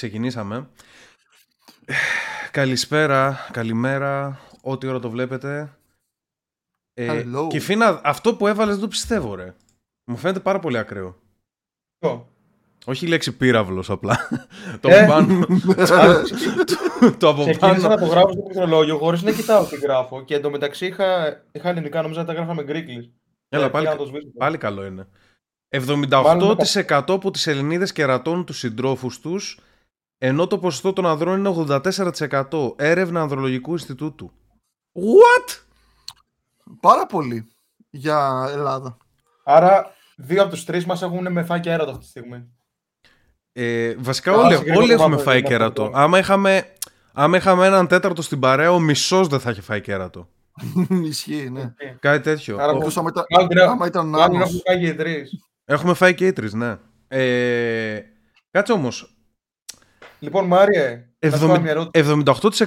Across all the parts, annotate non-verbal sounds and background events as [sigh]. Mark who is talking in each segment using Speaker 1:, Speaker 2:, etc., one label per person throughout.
Speaker 1: ξεκινήσαμε. Καλησπέρα, καλημέρα, ό,τι ώρα το βλέπετε. Ε,
Speaker 2: Hello.
Speaker 1: και Φίνα, αυτό που έβαλες δεν το πιστεύω ρε. Μου φαίνεται πάρα πολύ ακραίο.
Speaker 3: Αυτό.
Speaker 1: Όχι η λέξη πύραυλος απλά. το
Speaker 3: Ε.
Speaker 1: από πάνω. το από
Speaker 3: Ξεκίνησα
Speaker 1: πάνω.
Speaker 3: να το γράφω στο πληκτρολόγιο χωρίς να κοιτάω τι γράφω. Και εντωμεταξύ είχα, είχα ελληνικά, νόμιζα να τα γράφαμε γκρίκλι.
Speaker 1: Έλα, πάλι,
Speaker 3: να το σβήσω.
Speaker 1: πάλι καλό είναι.
Speaker 3: Βάλουμε
Speaker 1: 78% από τις Ελληνίδες κερατώνουν τους συντρόφους τους, ενώ το ποσοστό των ανδρών είναι 84%. Έρευνα Ανδρολογικού Ινστιτούτου. What?
Speaker 2: Πάρα πολύ για Ελλάδα.
Speaker 3: Άρα, δύο από τους τρεις μας έχουν μεθά και έρωτο αυτή τη στιγμή.
Speaker 1: Ε, βασικά
Speaker 3: Α,
Speaker 1: όλοι,
Speaker 3: συγκρίνω
Speaker 1: όλοι
Speaker 3: το
Speaker 1: έχουμε
Speaker 3: μάθημα
Speaker 1: φάει
Speaker 3: με
Speaker 1: κέρατο.
Speaker 3: αυτό.
Speaker 1: Άμα είχαμε, άμα είχαμε έναν τέταρτο στην παρέα, ο μισός δεν θα είχε φάει κέρατο. [laughs]
Speaker 2: Ισχύει, ναι.
Speaker 1: Κάτι τέτοιο.
Speaker 3: Άρα,
Speaker 1: Ο-
Speaker 2: Εκτός άμα ήταν,
Speaker 3: Μάλλον την-
Speaker 2: άμα ήταν
Speaker 3: Μάλλον
Speaker 2: νάνος.
Speaker 3: έχουν φάει και οι τρεις.
Speaker 1: Έχουμε φάει και οι τρεις, ναι. Ε, κάτσε όμως.
Speaker 3: Λοιπόν, Μάριε, να σου κάνω μια
Speaker 1: 70,
Speaker 3: ερώτηση.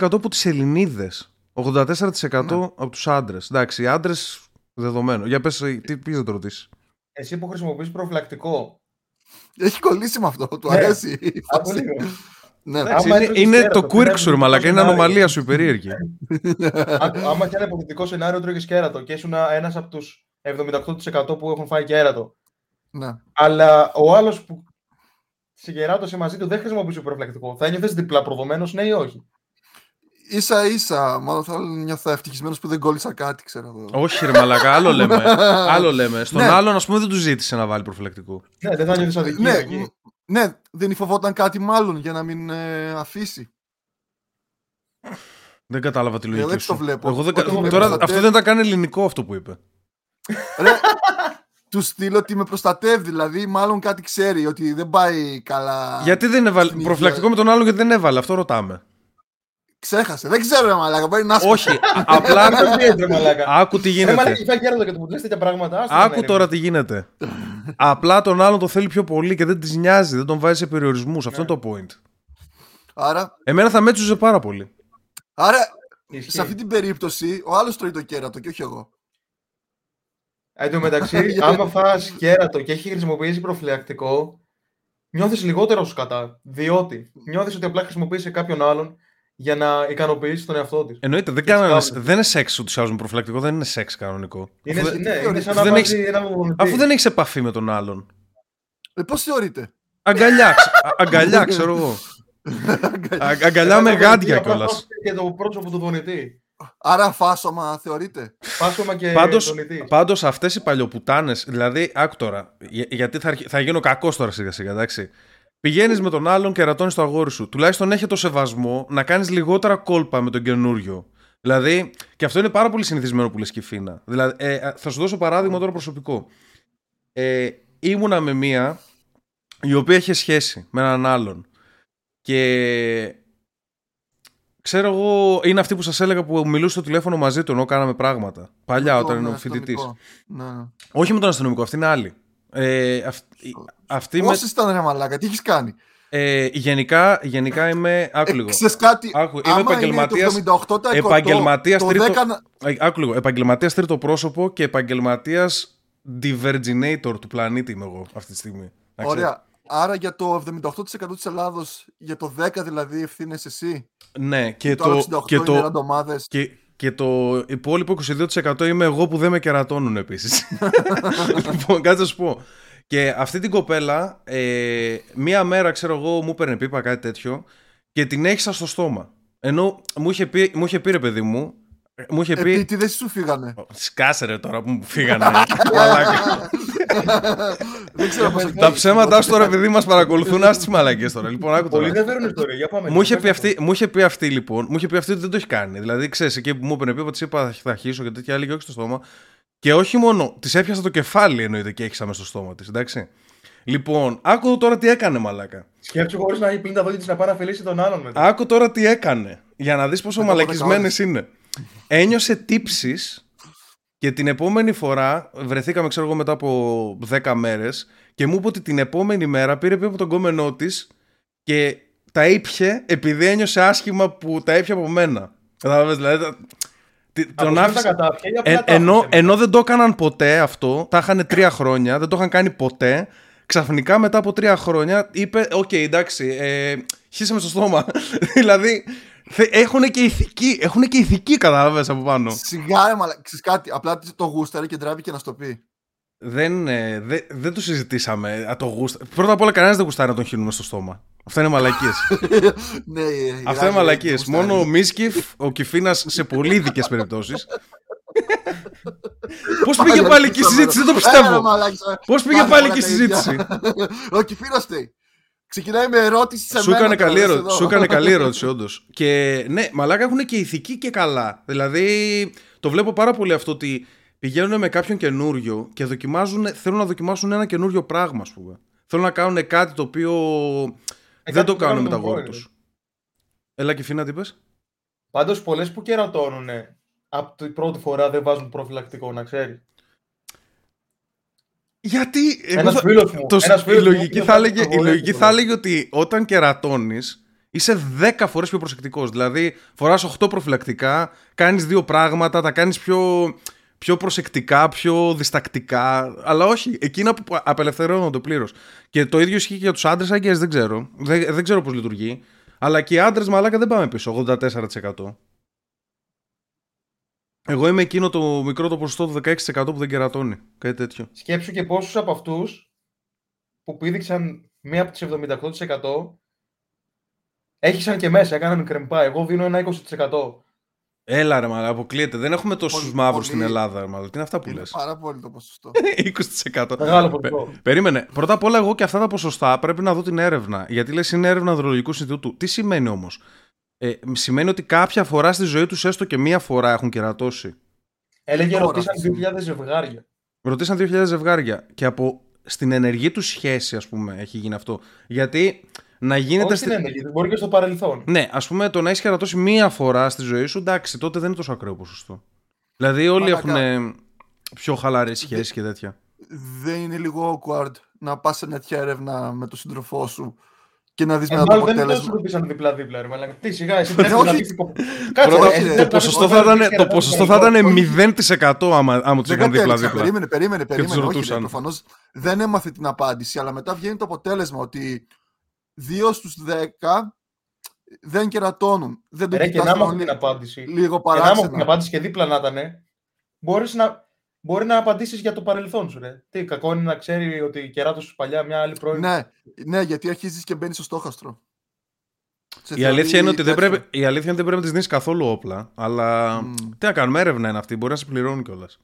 Speaker 1: 78% από τις Ελληνίδες. 84%
Speaker 2: Ναι.
Speaker 1: από τους άντρες. Εντάξει, οι άντρες δεδομένο. Για πες, ε, τι πήγες να το ρωτήσεις.
Speaker 3: Εσύ που χρησιμοποιείς προφυλακτικό.
Speaker 2: Έχει κολλήσει με αυτό, του
Speaker 3: Ναι.
Speaker 2: αρέσει. η
Speaker 3: Άκου
Speaker 2: φάση.
Speaker 3: λίγο.
Speaker 2: Ναι.
Speaker 1: Εντάξει,
Speaker 3: Άμα
Speaker 1: είναι,
Speaker 3: έτρωγες
Speaker 1: είναι
Speaker 3: κέρατο,
Speaker 1: το
Speaker 3: τι θα
Speaker 1: quirk σου, ρε
Speaker 3: έπρεπε
Speaker 1: μαλακά.
Speaker 3: να
Speaker 1: Είναι
Speaker 3: κάνει.
Speaker 1: ανομαλία σου η περίεργη.
Speaker 3: Άκου, Άμα και ένα υποθετικό σενάριο τρώγε κέρατο και ήσουν ένα από τους 78% που έχουν φάει κέρατο.
Speaker 2: ναι.
Speaker 3: Αλλά ο άλλος που συγκεράτωσε μαζί του δεν χρησιμοποιούσε προφυλακτικό. Θα νιώθεις διπλά προδομένος, ναι ή όχι;
Speaker 2: Ίσα ίσα, μάλλον θα νιώθω ευτυχισμένος που δεν κόλλησα κάτι, ξέρω εγώ.
Speaker 1: Όχι, ρε μαλακά, άλλο [laughs] λέμε. άλλο λέμε. Στον
Speaker 2: Ναι.
Speaker 1: άλλον, ας πούμε, δεν του ζήτησε να βάλει προφυλακτικό.
Speaker 3: Ναι, δεν θα νιώθεις αδικία.
Speaker 2: Ναι,
Speaker 3: εκεί.
Speaker 2: μ, ναι, δεν φοβόταν κάτι μάλλον για να μην ε, αφήσει.
Speaker 1: Δεν κατάλαβα τη
Speaker 2: Εγώ
Speaker 1: λογική
Speaker 2: έτσι
Speaker 1: σου.
Speaker 2: το βλέπω.
Speaker 1: Εγώ δεν...
Speaker 2: Ότι
Speaker 1: κα-
Speaker 2: με
Speaker 1: Τώρα
Speaker 2: προστατεύει.
Speaker 1: αυτό δεν ήταν καν ελληνικό αυτό που είπε.
Speaker 2: Ρε, [laughs] του στείλω ότι με προστατεύει, δηλαδή μάλλον κάτι ξέρει, ότι δεν πάει καλά.
Speaker 1: Γιατί δεν έβαλε.
Speaker 2: στην
Speaker 1: Προφυλακτικό
Speaker 2: υγεία.
Speaker 1: με τον άλλον γιατί δεν έβαλε, αυτό ρωτάμε.
Speaker 2: Ξέχασε. Δεν ξέρω, ρε μαλάκα, μπορεί να
Speaker 1: Όχι, α- απλά.
Speaker 3: Τι έτσι, ρε μαλάκα.
Speaker 1: Άκου τι
Speaker 3: Ρε μαλάκα,
Speaker 1: γίνεται.
Speaker 3: φάει κέρατο και του λες τέτοια πράγματα. άστα
Speaker 1: Άκου
Speaker 3: να
Speaker 1: τώρα τι γίνεται. Απλά τον άλλον το θέλει πιο πολύ και δεν της νοιάζει, δεν τον βάζει σε περιορισμούς. Αυτό είναι το point.
Speaker 2: Άρα,
Speaker 1: Εμένα θα με έτσουζε πάρα πολύ.
Speaker 2: άρα
Speaker 3: Ισχύει.
Speaker 2: σε αυτή την περίπτωση, ο άλλος τρώει το κέρατο και όχι εγώ.
Speaker 3: Εν τω μεταξύ, [laughs] άμα φας κέρατο και έχει χρησιμοποιήσει προφυλακτικό, νιώθεις λιγότερο σκατά. Διότι νιώθεις ότι απλά χρησιμοποιήσει κάποιον άλλον για να ικανοποιήσεις τον εαυτό της.
Speaker 1: Εννοείται, δεν,
Speaker 3: Έτσι
Speaker 1: κάνανε,
Speaker 3: κάνουν.
Speaker 1: δεν είναι σεξ ούτω ή άλλω με προφυλακτικό, δεν είναι σεξ κανονικό.
Speaker 3: Είναι,
Speaker 1: αφού, δεν-
Speaker 3: ναι, είναι σαν
Speaker 1: αφού
Speaker 3: να
Speaker 1: δεν
Speaker 3: βάζει
Speaker 1: έχεις-
Speaker 3: ένα βομβολητή.
Speaker 1: αφού δεν έχεις επαφή με τον άλλον.
Speaker 2: Ε, Πώς θεωρείτε;
Speaker 1: Αγκαλιά, ξ- α- αγκαλιά ξέρω εγώ. [laughs] Α- αγκαλιά με γάντια κιόλας.
Speaker 3: Και το πρόσωπο του δονητή.
Speaker 2: Άρα φάσομα θεωρείτε;
Speaker 3: Πάσωμα και
Speaker 1: Πάντως,
Speaker 3: δονητή.
Speaker 1: πάντως αυτές οι παλιοπουτάνες, δηλαδή, άκου τώρα, για- γιατί θα, αρχι- θα γίνω κακός τώρα σιγά σιγά, εντάξει. Πηγαίνεις με τον άλλον και ρατώνεις το αγόρι σου. Τουλάχιστον έχει το σεβασμό να κάνεις λιγότερα κόλπα με τον καινούριο. Δηλαδή, και αυτό είναι πάρα πολύ συνηθισμένο που λες και η Φίνα. Δηλαδή, ε, ε, θα σου δώσω παράδειγμα τώρα προσωπικό. Ε, ήμουνα με μία η οποία είχε σχέση με έναν άλλον. Και ξέρω εγώ, είναι αυτή που σας έλεγα που μιλούσε στο τηλέφωνο μαζί του ενώ κάναμε πράγματα. Παλιά, όταν
Speaker 2: Τον
Speaker 1: είναι ο φοιτητής.
Speaker 2: αστυνομικό. Ναι, ναι.
Speaker 1: Όχι με τον αστυνομικό, αυτή είναι άλλη. Ε, αυτή, αυτή με,
Speaker 2: Πόσε ήταν ρε μαλάκα, τι έχεις κάνει;
Speaker 1: ε, γενικά, γενικά είμαι. Άκου
Speaker 2: Ε,
Speaker 1: λίγο.
Speaker 2: ξέρεις κάτι,
Speaker 1: Άκου, είμαι
Speaker 2: άμα
Speaker 1: επαγγελματίας-
Speaker 2: είναι το 78%
Speaker 1: επαγγελματίας
Speaker 2: το
Speaker 1: τρίτο-
Speaker 2: 10 να-
Speaker 1: Ε, Άκου λίγο. Επαγγελματίας τρίτο πρόσωπο και επαγγελματίας diverginator του πλανήτη είμαι εγώ αυτή τη στιγμή. Εντάξει.
Speaker 2: Ωραία. Άρα για το 78% της Ελλάδος, για το 10% δηλαδή ευθύνες εσύ;
Speaker 1: Ναι, και
Speaker 2: το άλλο
Speaker 1: το,
Speaker 2: 68%
Speaker 1: και,
Speaker 2: είναι
Speaker 1: το,
Speaker 2: ραντομάδες.
Speaker 1: και, και το υπόλοιπο 22% είμαι εγώ που δεν με κερατώνουν επίσης. [laughs] λοιπόν, κάτσε να σου πω. Και αυτή την κοπέλα, ε, μία μέρα ξέρω εγώ, μου έπαιρνε πίπα κάτι τέτοιο και την έχισα στο στόμα. Ενώ μου είχε πει, μου είχε πει ρε παιδί μου, ε, μου είχε πει.
Speaker 2: Επίτηδες σου φύγανε;
Speaker 1: Σκάσε ρε τώρα που μου φύγανε. [laughs] μαλάκα.
Speaker 2: Δεν ξέρω πώς
Speaker 1: Τα ψέματά σου τώρα επειδή μας παρακολουθούν, α τις μαλακές τώρα. Λοιπόν, άκου
Speaker 3: Πολλοί
Speaker 1: τώρα.
Speaker 3: δεν φέρουν ιστορία. Για πάμε.
Speaker 1: Μου είχε,
Speaker 3: πες
Speaker 1: πει
Speaker 3: το.
Speaker 1: αυτή, μου είχε πει αυτή λοιπόν, μου είχε πει αυτή ότι δεν το έχει κάνει. Δηλαδή, ξέρεις, εκεί που μου έπαιρνε πίπα, τη είπα θα, θα χύσω και τέτοια άλλη και όχι στο στόμα. Και όχι μόνο, της έπιασα το κεφάλι εννοείται και έχισα μέσα στο στόμα της, εντάξει. Λοιπόν, άκου τώρα τι έκανε, μαλάκα.
Speaker 3: Σκέψου χωρίς να έχει πλύνει τα δόντια της να πάει να φιλήσει τον άλλον μετά.
Speaker 1: Άκου τώρα τι έκανε. Για να δεις πόσο
Speaker 2: Μετά από
Speaker 1: μαλακισμένες
Speaker 2: δέκα ώρες.
Speaker 1: είναι. Ένιωσε τύψεις και την επόμενη φορά βρεθήκαμε, ξέρω εγώ, μετά από 10 μέρες και μου είπε ότι την επόμενη μέρα πήρε πίσω από τον κόμενό της και τα ήπια επειδή ένιωσε άσχημα που τα ήπια από μένα. Κατάλαβες, δηλαδή. τα- τι-
Speaker 3: Από
Speaker 1: Τον
Speaker 3: σένα
Speaker 1: άφησα.
Speaker 3: τα κατάφια ή απλά
Speaker 1: Ε,
Speaker 3: τα
Speaker 1: ενώ,
Speaker 3: άφησε μετά;
Speaker 1: ενώ δεν το έκαναν ποτέ αυτό, τα είχαν τρία χρόνια, δεν το είχαν κάνει ποτέ. ξαφνικά μετά από τρία χρόνια είπε: Οκ, εντάξει, ε, χύσε με στο στόμα. [laughs] δηλαδή έχουν και ηθική, έχουν και ηθική κατάλαβες από πάνω.
Speaker 2: Σιγά, ρε, μαλα... Ξέρεις κάτι, απλά το γούσταρε και τράβηκε να στο πει.
Speaker 1: Δεν, ε, δε, δεν το συζητήσαμε. Α, το γούστα... Πρώτα απ' όλα, κανένας δεν γουστάρει να τον χύνουμε στο στόμα. Αυτά είναι μαλακίες. [laughs]
Speaker 2: ναι,
Speaker 1: Αυτά είναι μαλακίες. Μόνο ο Μίσκιφ, ο Κυφίνα σε πολύ ειδικές περιπτώσεις. [laughs] Πώς πήγε πάλι εκεί η συζήτηση, δεν το πιστεύω. Πώς πήγε πάλι εκεί η συζήτηση. [laughs]
Speaker 2: Ο Κυφίνα φταίει. Ξεκινάει με ερώτηση σε
Speaker 1: Σου έκανε καλή ερώτηση, σου έκανε καλή [laughs] ερώτηση όντως. Και ναι, μαλάκα έχουν και ηθική και καλά. Δηλαδή, το βλέπω πάρα πολύ αυτό ότι πηγαίνουν με κάποιον καινούριο και δοκιμάζουν, θέλουν να δοκιμάσουν ένα καινούριο πράγμα, ας πούμε. Θέλουν να κάνουν κάτι το οποίο ε, δεν το κάνουν με τα γόρια τους. Έλα και φίνα, τι πες;
Speaker 3: Πάντως πολλές που κερατώνουν από την πρώτη φορά δεν βάζουν προφυλακτικό, να ξέρεις.
Speaker 1: Γιατί
Speaker 3: ένας φίλος μου,
Speaker 1: το,
Speaker 3: ένας φίλος
Speaker 1: η λογική, θα, έλεγε, η λογική θα έλεγε ότι όταν κερατώνεις, είσαι 10 φορές πιο προσεκτικός. Δηλαδή φοράς 8 προφυλακτικά, κάνεις δύο πράγματα, τα κάνεις πιο, πιο προσεκτικά, πιο διστακτικά. Αλλά όχι, εκείνα που απελευθερώνονται πλήρως. Και το ίδιο ισχύει και για τους άντρες, αγγέ δεν ξέρω. Δεν, δεν ξέρω πώς λειτουργεί. Αλλά και οι άντρες μαλάκα δεν πάμε πίσω, 84%. Εγώ είμαι εκείνο το μικρό το ποσοστό του 16% που δεν κερατώνει. Κάτι τέτοιο.
Speaker 3: Σκέψου και πόσους από αυτούς που πήδηξαν μία από τις 78% έχησαν και μέσα, έκαναν κρεμπά. Εγώ δίνω ένα 20%.
Speaker 1: Έλα ρε μαλά, αποκλείεται. Δεν έχουμε τόσους μαύρους στην Ελλάδα, μάλλον. Τι είναι αυτά που λες;
Speaker 2: Πάρα πολύ το ποσοστό. [laughs]
Speaker 1: 20%.
Speaker 3: Μεγάλο ποσοστό.
Speaker 1: Περίμενε. Πρώτα απ' όλα, εγώ και αυτά τα ποσοστά πρέπει να δω την έρευνα. Γιατί λες είναι έρευνα Ανδρολογικού Ινστιτούτου. Τι σημαίνει όμως; Ε, σημαίνει ότι κάποια φορά στη ζωή τους έστω και μία φορά έχουν κερατώσει.
Speaker 3: Έλεγε ρωτήσαν 2.000 ζευγάρια.
Speaker 1: Ρωτήσαν 2.000 ζευγάρια. Και από στην ενεργή τους σχέση, ας πούμε, έχει γίνει αυτό. Γιατί να γίνεται.
Speaker 3: Όχι στην ενεργή, μπορεί και στο παρελθόν.
Speaker 1: Ναι, ας πούμε, το να έχεις κερατώσει μία φορά στη ζωή σου, εντάξει, τότε δεν είναι τόσο ακραίο ποσοστό. Δηλαδή, όλοι έχουν πιο χαλαρή σχέση και τέτοια.
Speaker 2: Δεν είναι λίγο awkward να πας σε τέτοια έρευνα με τον σύντροφό σου και να δεις
Speaker 3: ε,
Speaker 2: με
Speaker 3: το αποτέλεσμα. Δεν το ρωτήσαν δίπλα-δίπλα. Ρε, αλλά τι σιγά, εσύ δεν
Speaker 1: έχεις. Το ποσοστό θα ήταν, το ποσοστό θα ήταν 0% άμα, άμα τους είχαν δίπλα-δίπλα.
Speaker 2: Περίμενε, περίμενε. περίμενε. Όχι, Προφανώς δεν έμαθε την απάντηση, αλλά μετά βγαίνει το αποτέλεσμα ότι 2 στους 10 δεν κερατώνουν. Δεν το
Speaker 3: Ρε, και να μάθουν την απάντηση.
Speaker 2: Λίγο παράξενα. Και να μάθουν
Speaker 3: την απάντηση και δίπλα να ήταν, μπορείς να, μπορεί να απαντήσεις για το παρελθόν σου. Ρε. Τι κακό είναι να ξέρει ότι κεράτωσε παλιά μια άλλη πρώην.
Speaker 2: Ναι, ναι γιατί αρχίζεις και μπαίνεις στο στόχαστρο.
Speaker 1: η αλήθεια, είναι ότι δεν πρέπει, η αλήθεια είναι δεν πρέπει να τη δίνεις καθόλου όπλα. Αλλά μμ. τι να κάνουμε, έρευνα είναι αυτή. Μπορεί να σε πληρώνει κιόλας.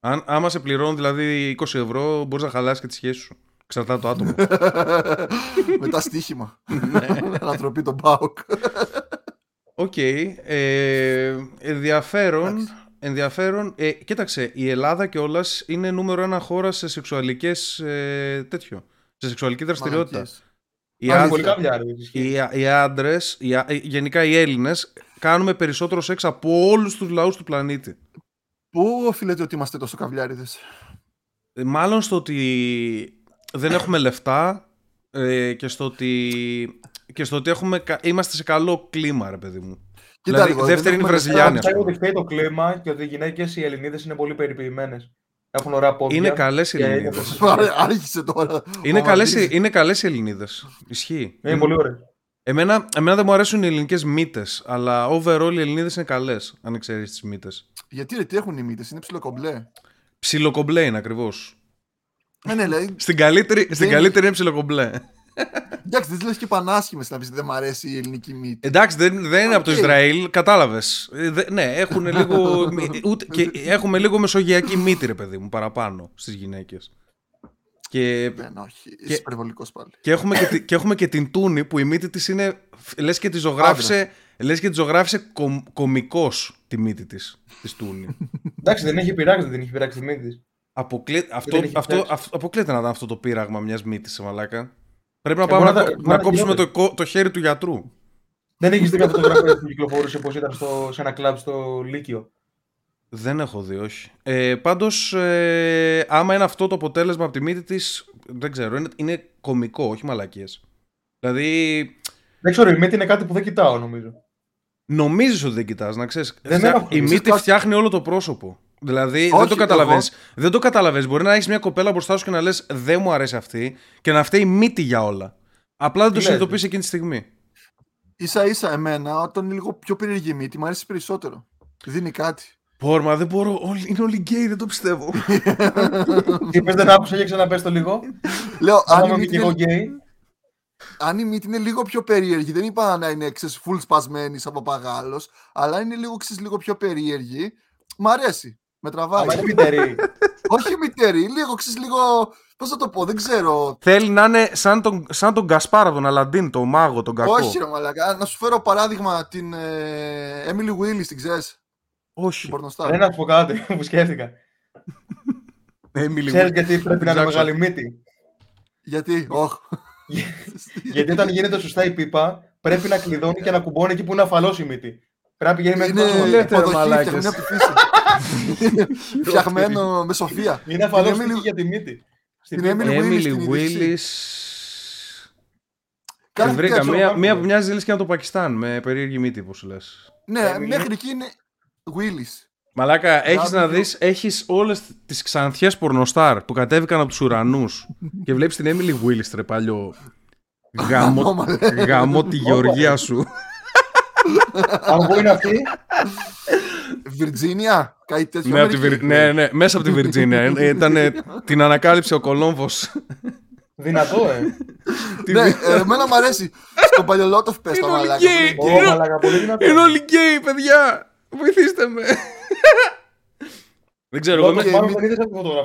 Speaker 1: Αν, άμα σε πληρώνουν δηλαδή 20 ευρώ, μπορείς να χαλάσεις και τη σχέση σου. Εξαρτάται το άτομο. [laughs]
Speaker 2: Μετά στοίχημα. Ναι. [laughs] Ανατροπή τον Πάοκ.
Speaker 1: Οκ. Ε, ενδιαφέρον. Ενδιαφέρον. Ε, κοίταξε, η Ελλάδα κιόλας είναι νούμερο ένα χώρα σε σεξουαλικές. Ε, τέτοιο. Σε σεξουαλική δραστηριότητα. Οι, οι, άντρες, γενικά οι Έλληνες, κάνουμε περισσότερο σεξ από όλους τους λαούς του πλανήτη.
Speaker 2: Πού οφείλεται ότι είμαστε τόσο καβλιάριδες;
Speaker 1: Μάλλον στο ότι δεν έχουμε λεφτά ε, και, στο ότι, και στο ότι έχουμε, είμαστε σε καλό κλίμα, ρε παιδί μου. Κοίτα, δηλαδή, δεύτερη είναι η Βραζιλιάνη.
Speaker 3: Πιστεύω ότι φταίει το κλίμα και ότι οι γυναίκες οι Ελληνίδες είναι πολύ περιποιημένες. Έχουν ωραία πόδια.
Speaker 1: Είναι καλές οι Ελληνίδες. [laughs]
Speaker 2: Άρχισε τώρα.
Speaker 1: Είναι καλές είναι καλές οι Ελληνίδες. Ισχύει.
Speaker 3: Είναι πολύ ωραία.
Speaker 1: Εμένα, εμένα δεν μου αρέσουν οι ελληνικές μύτες, αλλά overall οι Ελληνίδες είναι καλές, αν ξέρει τις μύτες.
Speaker 2: Γιατί ρε, τι έχουν οι μύτες, είναι ψιλοκομπλέ.
Speaker 1: Ψιλοκομπλέ είναι ακριβώς.
Speaker 2: Ναι, ναι, λέει.
Speaker 1: Στην καλύτερη, στην καλύτερη είναι ψιλοκομπλέ.
Speaker 2: Εντάξει, δεν λες και πανάσχημες να πεις δεν μου αρέσει η ελληνική μύτη.
Speaker 1: Εντάξει, δεν, δεν είναι από το Ισραήλ, κατάλαβες. Ναι, έχουν [laughs] λίγο, ούτε, και έχουμε λίγο μεσογειακή μύτη, ρε παιδί μου, παραπάνω στις γυναίκες. Και,
Speaker 2: δεν, ναι, όχι, είσαι υπερβολικό πάλι.
Speaker 1: Και έχουμε και, και έχουμε και την Τούνη που η μύτη της είναι. λες και τη ζωγράφησε, λες και τη ζωγράφησε κομ, κομικός τη μύτη της, της Τούνη. [laughs]
Speaker 3: Εντάξει, δεν έχει πειράξει, δεν έχει πειράξει τη μύτη της.
Speaker 1: Αποκλεί... Αυτό, αυτό, αυτό, αποκλείεται να ήταν αυτό το πείραγμα μιας μύτης σε μαλάκα. Πρέπει να πάμε να, να, κόψουμε το, το χέρι του γιατρού.
Speaker 3: Δεν έχεις δει κάποιο φωτογραφία που κυκλοφορούσε πώς ήταν στο, σε ένα κλαμπ στο Λύκειο;
Speaker 1: Δεν έχω δει, όχι. Ε, Πάντως, ε, άμα είναι αυτό το αποτέλεσμα από τη μύτη της, δεν ξέρω. Είναι, είναι κωμικό, όχι μαλακίες. Δηλαδή.
Speaker 3: Δεν ξέρω, η μύτη είναι κάτι που δεν κοιτάω, νομίζω.
Speaker 1: Νομίζεις ότι δεν κοιτάς, να ξέρεις. Η μύτη φτιάχνει όλο το πρόσωπο. Δηλαδή δεν το καταλαβαίνει. Δεν το καταλαβαίνει. Μπορεί να έχεις μια κοπέλα μπροστά σου και να λες: Δεν μου αρέσει αυτή και να φταίει μύτη για όλα. Απλά δεν το συνειδητοποιείς εκείνη τη στιγμή.
Speaker 2: σα ίσα εμένα, όταν είναι λίγο πιο περίεργη μύτη, μου αρέσει περισσότερο. Δίνει κάτι.
Speaker 1: Πόρμα, δεν μπορώ. Είναι όλοι γκέι, δεν το πιστεύω.
Speaker 3: Τι πες, δεν άκουσα και ξαναπες το λίγο.
Speaker 2: Λέω, αν είμαι και εγώ γκέι. Αν η μύτη είναι λίγο πιο περίεργη, δεν είπα να είναι ξέρεις, full σπασμένης σαν παπαγάλο, αλλά είναι λίγο, ξέρεις, λίγο πιο περίεργη. Μ' αρέσει. Με τραβάει.
Speaker 3: Αλλά είναι μητερή. [laughs]
Speaker 2: Όχι μητερή, λίγο, ξέρεις, λίγο. Πώς θα το πω, δεν ξέρω.
Speaker 1: Θέλει να είναι σαν τον, σαν τον Γκασπάρα, τον Αλαντίν, τον μάγο, τον κακό.
Speaker 2: Όχι, ρε Μαλακά. Να σου φέρω παράδειγμα την ε, Emily Willis, την ξέρεις;
Speaker 1: Όχι.
Speaker 3: Δεν να σου πω κάτι που σκέφτηκα. Ξέρεις γιατί πρέπει να είναι μεγάλη μύτη;
Speaker 2: Γιατί, όχι. [laughs]
Speaker 3: γιατί όταν γίνεται σωστά η πίπα, πρέπει να κλειδώνει και να κουμπώνει εκεί που είναι αφαλός η μύτη. Πρέπει να γίνει
Speaker 2: μέχρι το Είναι [laughs] Φτιαχμένο με σοφία.
Speaker 3: Είναι αφαλός για τη μύτη.
Speaker 2: Στην Emily Willis.
Speaker 1: Βρήκα μία, μία που μοιάζει και από το Πακιστάν με περίεργη μύτη, που σου λες.
Speaker 2: Ναι, μέχρι εκεί είναι Willis.
Speaker 1: Μαλάκα, έχεις να δεις, έχεις όλες τις ξανθιές πορνοστάρ που κατέβηκαν από τους ουρανούς και βλέπεις την Emily Willis, τρε παλιό. [laughs] Γαμώ, γαμώ τη γεωργία σου.
Speaker 3: Αν πού είναι αυτή.
Speaker 2: Βιρτζίνια, κάτι τέτοιο.
Speaker 1: Ναι, ναι, ναι, μέσα από τη Βιρτζίνια. Ε, Ήταν την ανακάλυψε ο Κολόμβος.
Speaker 3: Δυνατό, ε.
Speaker 2: ναι, εμένα μου αρέσει. Στο παλιολότοφ πες τα μαλάκα.
Speaker 1: Είναι όλοι γκέι, παιδιά. Βοηθήστε με. Δεν ξέρω, εγώ, είμαι,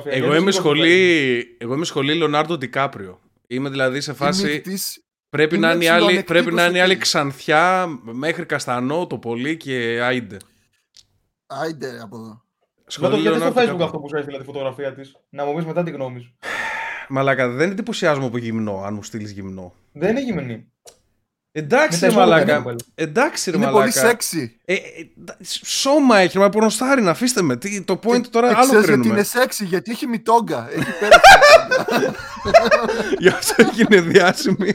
Speaker 1: εγώ είμαι σχολή, εγώ είμαι σχολή Λεωνάρντο Ντικάπριο. Είμαι δηλαδή σε φάση... Πρέπει να, είναι άλλη, πρέπει να είναι άλλη ξανθιά μέχρι καστανό το πολύ και άιντε.
Speaker 2: Άιντε από εδώ.
Speaker 3: Σχολή γιατί στο facebook αυτό που σου έστειλα τη φωτογραφία της. Να μου πεις μετά τη γνώμης σου.
Speaker 1: Μαλάκα, δεν εντυπωσιάζομαι από γυμνό, αν μου στείλεις γυμνό.
Speaker 3: Δεν είναι γυμνή.
Speaker 1: Εντάξει, ρε μαλάκα. Εντάξει, ρε
Speaker 2: είναι
Speaker 1: μαλάκα.
Speaker 2: πολύ σεξι.
Speaker 1: Ε, ε, σώμα έχει, μα πορνοστάρι να αφήστε με. Τι, το point τώρα άλλο κρίνουμε.
Speaker 2: γιατί είναι σεξι, γιατί έχει μητόγκα. Έχει [laughs] πέρα.
Speaker 1: Για αυτό έγινε διάσημη.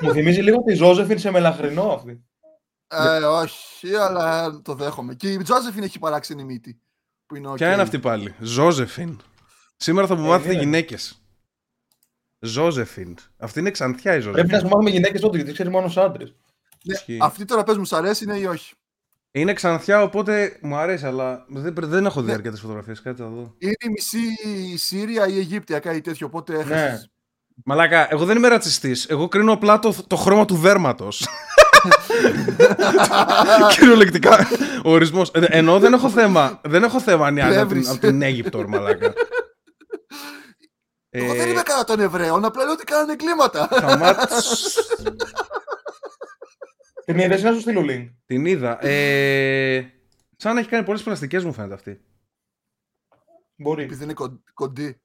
Speaker 3: Μου θυμίζει λίγο τη Ζώζεφιν σε μελαχρινό αυτή.
Speaker 2: Ε, όχι, αλλά το δέχομαι. Και η Ζώζεφιν έχει παράξενη μύτη. Που είναι okay.
Speaker 1: Ποια είναι αυτή πάλι; Ζώζεφιν. Σήμερα θα μου μάθετε γυναίκες. Ζώζεφιν. Αυτή είναι ξανθιά η Ζώζεφιν.
Speaker 3: Πρέπει να σου μάθουμε γυναίκες τότε, γιατί ξέρει μόνο άντρες.
Speaker 2: Ναι, αυτή τώρα πες μου, σ' αρέσει ναι ή όχι;
Speaker 1: Είναι ξανθιά, οπότε μου αρέσει, αλλά δεν, δεν έχω δει ναι. αρκετέ φωτογραφίε. Κάτι θα δω.
Speaker 2: Είναι η μισή Σύρια ή Αιγύπτια, κάτι τέτοιο, οπότε έχασες. Ναι.
Speaker 1: Μαλάκα, εγώ δεν είμαι ρατσιστής. Εγώ κρίνω απλά το, το χρώμα του δέρματο. [laughs] Κυριολεκτικά ο ορισμός. Ε, ενώ δεν έχω θέμα. Δεν έχω θέμα αν είναι από την Αίγυπτο, μαλάκα.
Speaker 2: Εγώ δεν είμαι κατά των Εβραίων, απλά λέω ότι κάνανε εγκλήματα. [laughs]
Speaker 3: Την είδες να σου στείλω link.
Speaker 1: Την είδα. Ε, σαν να έχει κάνει πολλές πλαστικέ μου φαίνεται αυτή.
Speaker 3: Μπορεί.
Speaker 2: Επειδή είναι κοντή.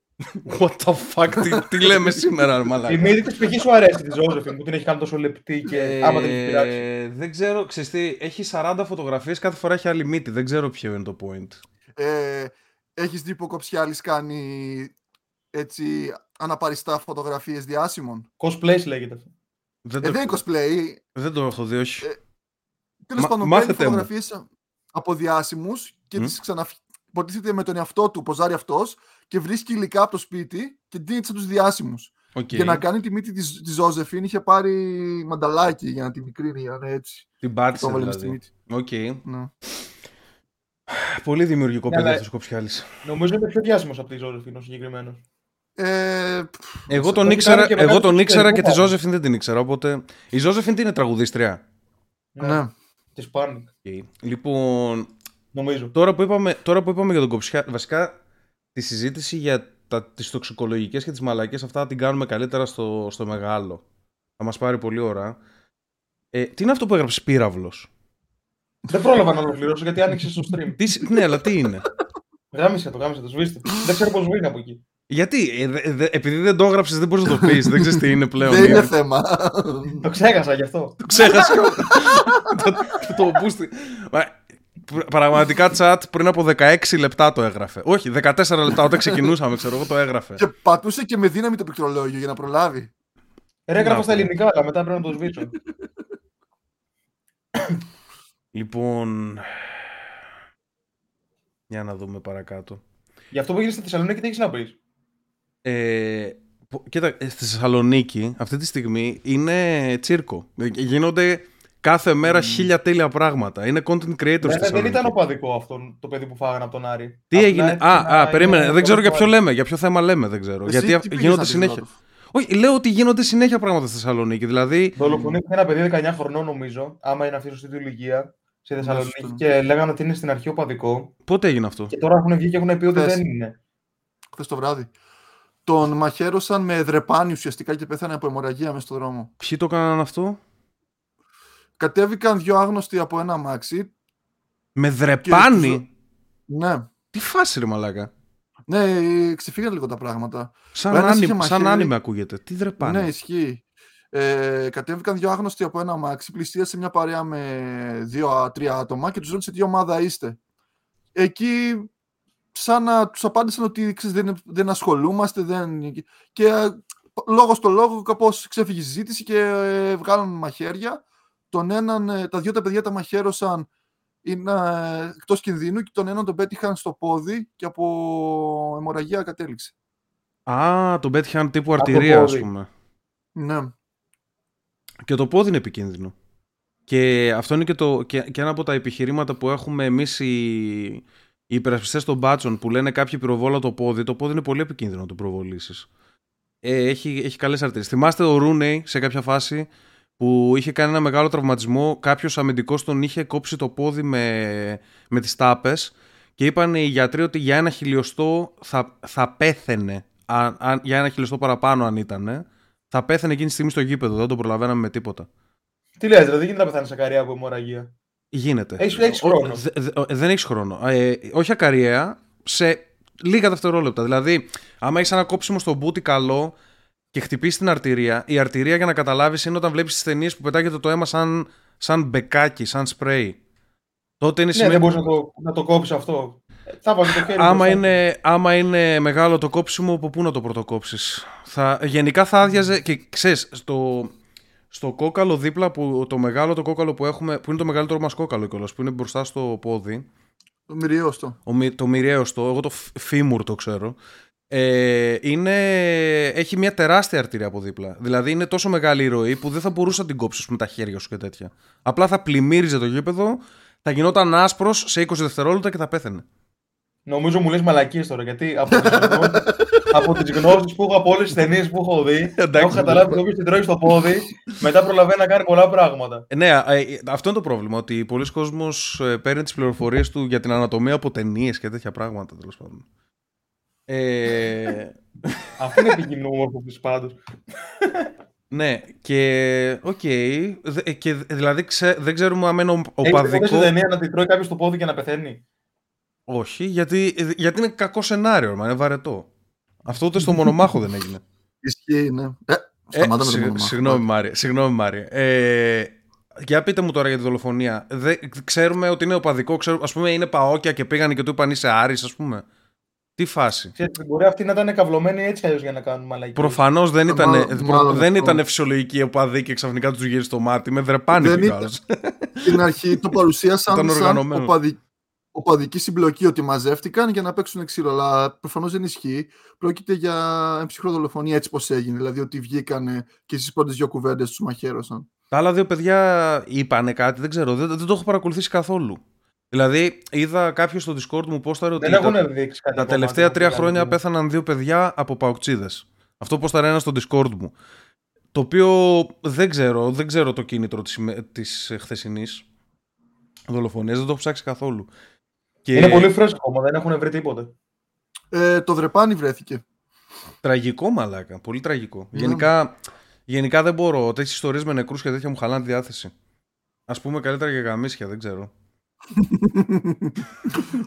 Speaker 1: What the fuck, τι, τι λέμε σήμερα, μαλάκα;
Speaker 3: Η μύτη τη π.χ. σου αρέσει της Ζώζεφιν που την έχει κάνει τόσο λεπτή και ε, άμα την έχει πειράξει.
Speaker 1: Δεν ξέρω, ξέρεις έχει 40 φωτογραφίες, κάθε φορά έχει άλλη μύτη. Δεν ξέρω ποιο είναι το point.
Speaker 2: Ε, έχεις δει που ο Κοψιάλης κάνει έτσι αναπαριστά φωτογραφίες διάσημων.
Speaker 3: Cosplay λέγεται αυτό.
Speaker 2: Δεν, ε, δεν είναι cosplay.
Speaker 1: Δεν το έχω δει, όχι. Ε,
Speaker 2: Τέλος πάντων, παίρνει φωτογραφίες από διάσημους και μμ. τις ξαναποτίθεται με τον εαυτό του, ποζάρει αυτός και βρίσκει υλικά από το σπίτι και ντύνει τους διάσημους.
Speaker 1: Okay.
Speaker 2: Για να κάνει τη μύτη της της Ζώζεφιν είχε πάρει μανταλάκι για να τη μικρύνει, για να έτσι.
Speaker 1: Την πάτησε δηλαδή. OK. Okay. Ναι. Πολύ δημιουργικό παιδί αυτός ο Κοψιάλη.
Speaker 3: Νομίζω είναι πιο διάσημος από τη Ζώζεφιν ο συγκεκριμένος.
Speaker 2: Ε,
Speaker 1: εγώ τον ήξερα, και, εγώ τον ήξερα και τη Ζώζεφιν δεν την ήξερα. Οπότε... Η Ζώζεφιν τι είναι τραγουδίστρια;
Speaker 2: Ναι. ναι.
Speaker 3: Της Πάνικ.
Speaker 1: Okay. Λοιπόν.
Speaker 3: Νομίζω.
Speaker 1: Τώρα που είπαμε, τώρα που είπαμε για τον Κοψιά, βασικά τη συζήτηση για τα, τις τοξικολογικές και τις μαλακές αυτά την κάνουμε καλύτερα στο, στο μεγάλο. Θα μας πάρει πολύ ώρα. Ε, τι είναι αυτό που έγραψες πύραυλος;
Speaker 3: Δεν πρόλαβα να ολοκληρώσω γιατί άνοιξες στο stream.
Speaker 1: τι, ναι, αλλά τι είναι;
Speaker 3: Γάμισε το, γάμισε το, σβήστε. δεν ξέρω πώς βγαίνει από εκεί.
Speaker 1: Γιατί, ε, επειδή δεν το έγραψες, δεν μπορείς να το πεις. δεν ξέρεις τι είναι πλέον.
Speaker 2: Δεν είναι θέμα.
Speaker 3: το ξέχασα γι' αυτό.
Speaker 1: το ξέχασα. το, το, πούστη. Πραγματικά chat πριν από 16 λεπτά το έγραφε. Όχι, 14 λεπτά όταν ξεκινούσαμε, ξέρω εγώ το έγραφε.
Speaker 2: Και πατούσε και με δύναμη το πληκτρολόγιο για να προλάβει.
Speaker 3: Ρε, έγραφα στα ελληνικά, αλλά μετά πρέπει να το σβήσω.
Speaker 1: λοιπόν. Για να δούμε παρακάτω.
Speaker 3: Για αυτό που έγινε στη Θεσσαλονίκη, τι έχεις να πεις;
Speaker 1: Ε, κοίτα, ε, στη Θεσσαλονίκη αυτή τη στιγμή είναι τσίρκο. Ε, γίνονται κάθε μέρα mm. χίλια τέλεια πράγματα. Είναι content creators ναι,
Speaker 3: στη Δεν ήταν οπαδικό αυτό το παιδί που φάγανε από τον Άρη.
Speaker 1: Τι έγινε; Α, α, περίμενε. Δεν ξέρω για ποιο λέμε. Για ποιο θέμα λέμε, δεν ξέρω. Εσύ Γιατί γίνονται συνέχεια. Όχι, λέω ότι γίνονται συνέχεια πράγματα στη Θεσσαλονίκη. Δηλαδή...
Speaker 3: Δολοφονήθηκε ένα παιδί 19 χρονών, νομίζω, άμα είναι αυτή η σωστή ηλικία, στη Θεσσαλονίκη και λέγανε ότι είναι στην αρχή οπαδικό.
Speaker 1: Πότε έγινε αυτό;
Speaker 3: Και τώρα έχουν βγει και έχουν πει ότι δεν είναι.
Speaker 2: Χθες το βράδυ. Τον μαχαίρωσαν με δρεπάνι ουσιαστικά και πέθανε από αιμορραγία μέσα στον δρόμο.
Speaker 1: Ποιοι το έκαναν αυτό;
Speaker 2: Κατέβηκαν δύο άγνωστοι από ένα αμάξι.
Speaker 1: Με δρεπάνι;
Speaker 2: Ναι.
Speaker 1: Τι φάση ρε μαλάκα.
Speaker 2: Ναι, ξεφύγαν λίγο τα πράγματα.
Speaker 1: Σαν, άνι, σαν άνιμε ακούγεται. Τι δρεπάνι;
Speaker 2: Ναι, ισχύει. Ε, κατέβηκαν δύο άγνωστοι από ένα αμάξι, πληστίασε μια παρέα με δύο-τρία άτομα και τους ρώτησε τι ομάδα είστε; Εκεί σαν να τους απάντησαν ότι ξέρεις, δεν, δεν ασχολούμαστε δεν... και ε, λόγος στο λόγο κάπως ξέφυγε η συζήτηση και ε, βγάλαν μαχαίρια. Τον έναν, ε, τα δύο τα παιδιά τα μαχαίρωσαν είναι ε, εκτός κινδύνου και τον έναν τον πέτυχαν στο πόδι και από αιμορραγία κατέληξε.
Speaker 1: Α, τον πέτυχαν τύπου αρτηρία, ας πούμε.
Speaker 2: Ναι.
Speaker 1: Και το πόδι είναι επικίνδυνο. Και αυτό είναι και, το, και, και ένα από τα επιχειρήματα που έχουμε εμείς οι, οι υπερασπιστές των μπάτσων που λένε κάποιοι πυροβόλα το πόδι. Το πόδι είναι πολύ επικίνδυνο να το προβολήσεις. Ε, έχει, έχει καλές αρτηρίες. Θυμάστε ο Ρούνεϊ σε κάποια φάση που είχε κάνει ένα μεγάλο τραυματισμό. Κάποιος αμυντικός τον είχε κόψει το πόδι με, με τις τάπες και είπαν οι γιατροί ότι για ένα χιλιοστό θα, θα πέθαινε. Αν, για ένα χιλιοστό παραπάνω, αν ήταν, θα πέθαινε εκείνη τη στιγμή στο γήπεδο. Δεν τον προλαβαίναμε με τίποτα.
Speaker 3: Τι λες, δηλαδή γίνεται να πεθάνεις ακαρία από αιμορραγία;
Speaker 1: Γίνεται.
Speaker 3: Έχεις χρόνο.
Speaker 1: δεν έχεις χρόνο. Ε, όχι ακαρία, σε λίγα δευτερόλεπτα. Δηλαδή, άμα έχει ένα κόψιμο στο μπούτι καλό, και χτυπήσεις την αρτηρία, η αρτηρία για να καταλάβεις είναι όταν βλέπεις τις ταινίες που πετάγεται το αίμα σαν, σαν μπεκάκι, σαν σπρέι. Τότε είναι
Speaker 3: ναι, δεν μπορείς να το, να το κόψεις αυτό. Θα το χέρι
Speaker 1: άμα, είναι, άμα είναι μεγάλο το κόψιμο, από πού να το πρωτοκόψεις; Γενικά θα άδειαζε και ξέρεις, στο, στο κόκαλο δίπλα, που, το μεγάλο το κόκαλο που έχουμε, που είναι το μεγαλύτερο μας κόκαλο κιόλας, που είναι μπροστά στο πόδι.
Speaker 2: Το μυριαίωστο.
Speaker 1: Το μυριαίωστο, εγώ το φίμουρ το ξέρω ε, είναι, έχει μια τεράστια αρτηρία από δίπλα. Δηλαδή είναι τόσο μεγάλη η ροή που δεν θα μπορούσε να την κόψεις με τα χέρια σου και τέτοια. Απλά θα πλημμύριζε το γήπεδο, θα γινόταν άσπρος σε 20 δευτερόλεπτα και θα πέθαινε.
Speaker 3: Νομίζω μου λες μαλακίες τώρα, γιατί από [laughs] τις, γνώσεις, που έχω από όλες τις ταινίες που έχω δει, έχω καταλάβει ότι όποιος την τρώει στο πόδι, μετά προλαβαίνει να κάνει πολλά πράγματα.
Speaker 1: Ε, ναι, ε, αυτό είναι το πρόβλημα, ότι πολλοί κόσμος ε, παίρνει τις πληροφορίες του για την ανατομία από ταινίες και τέτοια πράγματα, τέλος πάντων.
Speaker 3: Ε... [laughs] Αυτό είναι επικοινωνία της πάντως.
Speaker 1: ναι, και OK. Okay, και δηλαδή ξέ, δεν ξέρουμε αν είναι οπαδικό.
Speaker 3: Έχεις ταινία να την τρώει κάποιος στο πόδι και να πεθαίνει;
Speaker 1: Όχι, γιατί, γιατί είναι κακό σενάριο, μα είναι βαρετό. Αυτό ούτε στο μονομάχο δεν έγινε.
Speaker 2: Ισχύει, ναι. Ε,
Speaker 1: ε, συγγνώμη, Μάρια. Συγγνώμη, Μάρια. Ε, για πείτε μου τώρα για τη δολοφονία. Δε, ξέρουμε ότι είναι οπαδικό. Ξέρουμε, ας πούμε είναι παόκια και πήγανε και του είπαν είσαι Άρης, ας πούμε. Τι φάση.
Speaker 3: Ξέρετε, μπορεί αυτοί να ήταν καυλωμένοι έτσι αλλιώς για να κάνουν μαλακή.
Speaker 1: Προφανώς δεν ήταν, μάλλον, δεν ήταν φυσιολογική οπαδή και ξαφνικά τους γύρισε το μάτι. Με δρεπάνη δεν ήταν.
Speaker 2: Στην αρχή το παρουσίασαν σαν οπαδική, οπαδική συμπλοκή ότι μαζεύτηκαν για να παίξουν ξύλο. Αλλά προφανώς δεν ισχύει. Πρόκειται για ψυχροδολοφονία έτσι πώ έγινε. Δηλαδή ότι βγήκαν και στις πρώτες δύο κουβέντες τους μαχαίρωσαν.
Speaker 1: Τα άλλα δύο παιδιά είπανε κάτι, δεν ξέρω. Δεν, δεν το έχω παρακολουθήσει καθόλου. Δηλαδή, είδα κάποιος στο Discord μου πόσταρε ότι
Speaker 3: τα,
Speaker 1: τα τελευταία τρία χρόνια πέθαναν δύο παιδιά από παουξίδε. Αυτό πόσταρε ένας στο Discord μου. Το οποίο δεν ξέρω, δεν ξέρω το κίνητρο της, της χθεσινής δολοφονίας, δεν το έχω ψάξει καθόλου.
Speaker 3: Και... Είναι πολύ φρέσκο ακόμα, δεν έχουν βρει τίποτε.
Speaker 2: Ε, το δρεπάνι βρέθηκε.
Speaker 1: Τραγικό μαλάκα, πολύ τραγικό. Ναι. Γενικά, γενικά δεν μπορώ, τέτοιες ιστορίες με νεκρούς και τέτοια μου χαλάνε τη διάθεση. Α πούμε καλύτερα για γαμίσια, δεν ξέρω.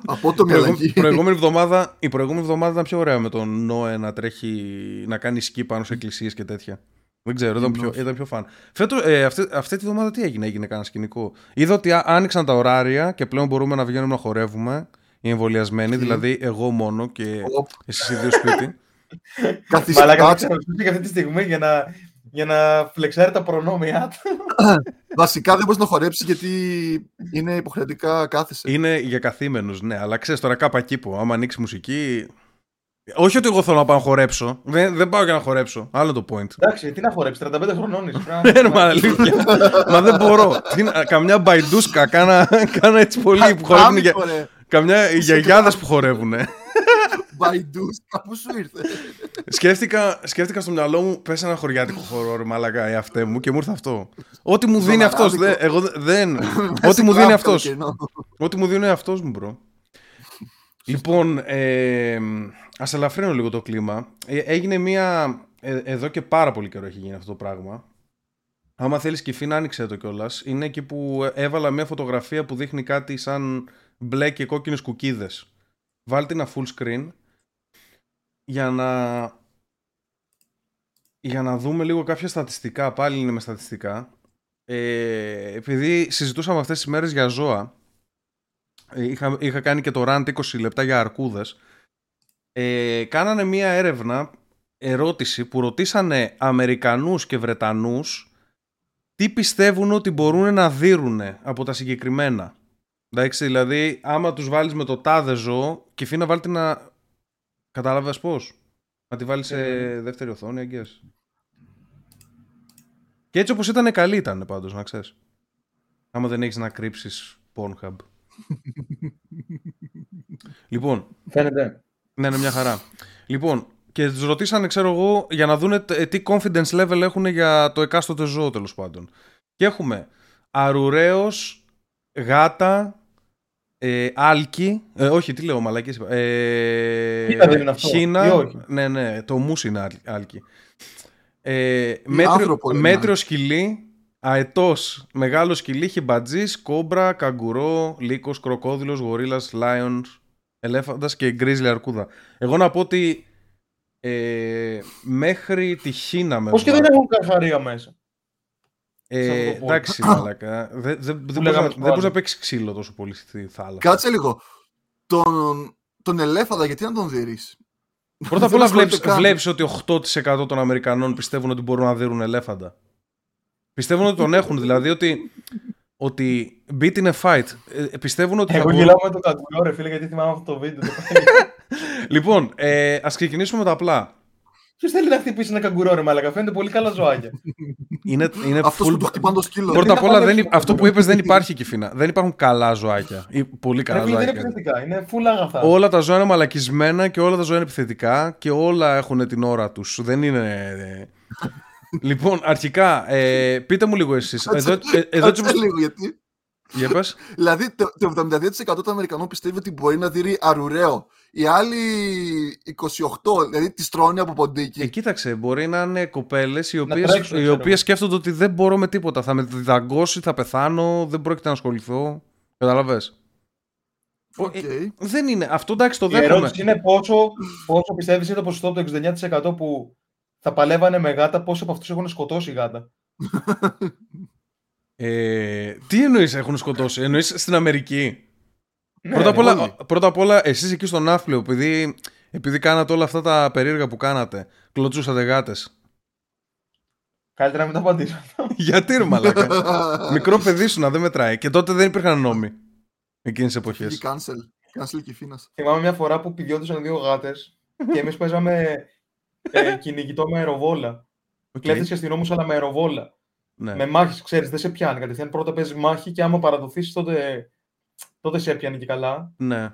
Speaker 2: Από το μυαλάκι.
Speaker 1: Προηγούμενη εβδομάδα, η προηγούμενη εβδομάδα ήταν πιο ωραία με τον Νόε να τρέχει, να κάνει σκι πάνω σε εκκλησίες και τέτοια. Δεν ξέρω, ήταν πιο, ήταν πιο φαν. Φέτος, ε, αυτή, αυτή τη βδομάδα τι έγινε, έγινε κανένα σκηνικό; Είδα ότι άνοιξαν τα ωράρια και πλέον μπορούμε να βγαίνουμε να χορεύουμε οι εμβολιασμένοι, δηλαδή εγώ μόνο και εσείς οι δύο σπίτι. [laughs]
Speaker 3: Μαλάκα, θα και αυτή τη στιγμή για να, για να φλεξάρει τα προνόμια του. [laughs]
Speaker 2: Βασικά δεν μπορείς να χορέψεις γιατί είναι υποχρεωτικά κάθεσαι.
Speaker 1: Είναι για καθήμενους, ναι, αλλά ξέρεις τώρα κάπου εκεί που άμα ανοίξεις μουσική. Όχι ότι εγώ θέλω να πάω να χορέψω. Δεν, δεν πάω για να χορέψω. Άλλο το point.
Speaker 3: Εντάξει, τι να χορέψεις, 35 χρονών είσαι.
Speaker 1: Ναι, μα αλήθεια. Μα δεν μπορώ. Τι να- καμιά μπαϊντούσκα, κάνα, κάνα έτσι πολύ που χορεύουν. Για, καμιά γιαγιάδες που χορεύουν.
Speaker 2: Μπαϊντούς, κάπου σου ήρθε;
Speaker 1: σκέφτηκα, σκέφτηκα στο μυαλό μου, πες ένα χωριάτικο χώρο, ρε μαλακά, εαυτέ μου και μου ήρθε αυτό. Ό,τι μου δίνει αυτός.
Speaker 2: Ζωμαράδικο.
Speaker 1: Εγώ δε- δεν.
Speaker 2: Μέσα
Speaker 1: Ό,τι μου δίνει
Speaker 2: κλαμπ
Speaker 1: αυτός.
Speaker 2: καλοκαιρινό.
Speaker 1: Ό,τι μου δίνει αυτός μου, bro. Λοιπόν, ε, ας ελαφρύνω λίγο το κλίμα. Ε, έγινε μία... ε, εδώ και πάρα πολύ καιρό έχει γίνει αυτό το πράγμα. Άμα θέλεις Κυφίνα, άνοιξε το κιόλας. Είναι εκεί που έβαλα μια φωτογραφία που δείχνει κάτι σαν μπλε και κόκκινες κουκίδες. Βάλτε ένα full screen για να... Για να δούμε λίγο κάποια στατιστικά. Πάλι είναι με στατιστικά. Ε, επειδή συζητούσαμε αυτές τις μέρες για ζώα, ε, είχα, είχα κάνει και το rant 20 λεπτά για αρκούδες, ε, κάνανε μία έρευνα, ερώτηση που ρωτήσανε Αμερικανούς και Βρετανούς τι πιστεύουν ότι μπορούν να δίνουν από τα συγκεκριμένα. Εντάξει, δηλαδή, άμα τους βάλεις με το τάδε ζώο, και φύνα βάλτε να... Κατάλαβες πώς; Να τη βάλεις σε
Speaker 3: Ε.
Speaker 1: δεύτερη οθόνη, I guess. Και έτσι όπως ήταν καλή ήταν πάντως, να ξέρεις. Άμα δεν έχεις να κρύψεις Pornhub. Λοιπόν,
Speaker 3: Φαίνεται.
Speaker 1: ναι, είναι μια χαρά. Λοιπόν, και τους ρωτήσανε, ξέρω εγώ, για να δούνε τε- τι confidence level έχουν για το εκάστοτε ζώο, τέλος πάντων. Και έχουμε αρουραίος, γάτα, ε, άλκη, ε, όχι, τι λέω, μαλακίες είπα. Ε,
Speaker 3: Χίνα δεν είναι αυτό,
Speaker 1: χίνα,
Speaker 3: ή όχι;
Speaker 1: ναι, ναι, το μους είναι άλ- άλκη. Ε, μέτριο,
Speaker 2: άνθρωπο λένε.
Speaker 1: μέτριο σκυλί, αετός, μεγάλος σκυλί, χιμπατζής, κόμπρα, καγκουρό, λύκος, κροκόδιλος, γορίλας, λάιονς, ελέφαντας και γκρίζλι αρκούδα. Εγώ να πω ότι ε, μέχρι τη Χίνα με
Speaker 3: Πώς και δεν έχουν καρχαρία μέσα.
Speaker 1: ε,
Speaker 3: σε αυτό το
Speaker 1: εντάξει, μαλακά. Δεν δεν- δεν μπορείς
Speaker 3: λέγαμε
Speaker 1: να-
Speaker 3: το
Speaker 1: δεν μπορείς
Speaker 3: άλλο.
Speaker 1: να παίξεις ξύλο τόσο πολύ στη θάλασσα.
Speaker 2: Κάτσε λίγο. Τον, τον ελέφαντα, γιατί να τον δεις.
Speaker 1: Πρώτα απ'
Speaker 2: Δεν
Speaker 1: όλα
Speaker 2: ασχολείται
Speaker 1: βλέπεις,
Speaker 2: καν.
Speaker 1: βλέπεις ότι 8% των Αμερικανών πιστεύουν ότι μπορούν να δίνουν ελέφαντα. Πιστεύουν ότι τον έχουν, δηλαδή ότι, ότι beat in a fight. Ε, πιστεύουν ότι θα
Speaker 3: Εγώ
Speaker 1: μπορούν-
Speaker 3: γελάω με το καγκουρό, ρε φίλε, γιατί θυμάμαι αυτό το βίντεο. [laughs]
Speaker 1: Λοιπόν, ε, ας ξεκινήσουμε με τα απλά.
Speaker 3: Ποιος θέλει να χτυπήσει ένα καγκουρό, ρε Μαλακα, φαίνεται πολύ καλά ζωάκια.
Speaker 1: Είναι, είναι
Speaker 2: Αυτός
Speaker 1: full...
Speaker 2: που το χτυπάνε το σκύλο.
Speaker 1: Πρώτα
Speaker 3: να
Speaker 1: απ' όλα,
Speaker 3: πάμε
Speaker 1: δεν,
Speaker 3: έξω.
Speaker 1: υ- [laughs] αυτό που είπες δεν υπάρχει κυφίνα. Δεν υπάρχουν καλά ζωάκια. Ή πολύ καλά
Speaker 3: Ρε φίλε, δεν είναι
Speaker 1: ζωάκια.
Speaker 3: επιθετικά, είναι full αγαθά.
Speaker 1: Όλα τα ζώα είναι μαλακισμένα και όλα τα ζώα είναι επιθετικά και όλα έχουν την ώρα τους. Δεν είναι... ε, λοιπόν, αρχικά, ε, πείτε μου λίγο εσείς. Εδώ, ε, εδώ έτσι
Speaker 2: Κάτσε
Speaker 1: όπως...
Speaker 2: λίγο, γιατί.
Speaker 1: Για πες. [laughs]
Speaker 2: Δηλαδή το, το 72% των Αμερικανών πιστεύει ότι μπορεί να δει αρουραίο. Οι άλλοι 28, δηλαδή τις τρώνε από ποντίκι.
Speaker 1: Ε, κοίταξε, μπορεί να είναι κοπέλες οι οποίες,
Speaker 3: τρέξουν,
Speaker 1: οι
Speaker 3: ξέρω
Speaker 1: οποίες σκέφτονται ότι δεν μπορώ με τίποτα. Θα με δαγκώσει, θα πεθάνω, δεν πρόκειται να ασχοληθώ. Κατάλαβες.
Speaker 2: Οκ.
Speaker 1: Ε, δεν είναι. Αυτό εντάξει το
Speaker 3: Η
Speaker 1: δέχομαι.
Speaker 3: ερώτηση είναι πόσο, πόσο πιστεύεις είναι το ποσοστό από το 69% που θα παλεύανε με γάτα, πόσο από αυτούς έχουν σκοτώσει γάτα.
Speaker 1: Ε, τι εννοείς έχουν σκοτώσει, εννοείς στην Αμερική;
Speaker 3: Ναι,
Speaker 1: πρώτα, απ'
Speaker 3: όλοι.
Speaker 1: όλα, πρώτα απ' όλα, εσείς εκεί στον Ναύπλιο, επειδή, επειδή κάνατε όλα αυτά τα περίεργα που κάνατε, κλωτσούσατε γάτες.
Speaker 3: Καλύτερα να μην τα απαντήσω.
Speaker 1: Γιατί ρε μαλάκα. Μικρό παιδί ήσουνα δεν μετράει. Και τότε δεν υπήρχαν νόμοι. Εκείνες τις
Speaker 2: Φύγει
Speaker 1: εποχές.
Speaker 2: cancel. Cancel και φίνας.
Speaker 3: Θυμάμαι μια φορά που πηδιόντουσαν δύο γάτες και εμείς παίζαμε ε, κυνηγητό με αεροβόλα.
Speaker 1: Οκ.
Speaker 3: Κλέφτες και αστυνόμους, αλλά με αεροβόλα.
Speaker 1: Ναι.
Speaker 3: Με μάχη, ξέρεις, δεν σε πιάνει κατευθείαν. Πρώτα παίζεις μάχη και άμα παραδοθείς, τότε, τότε σε έπιανε και καλά.
Speaker 1: ναι.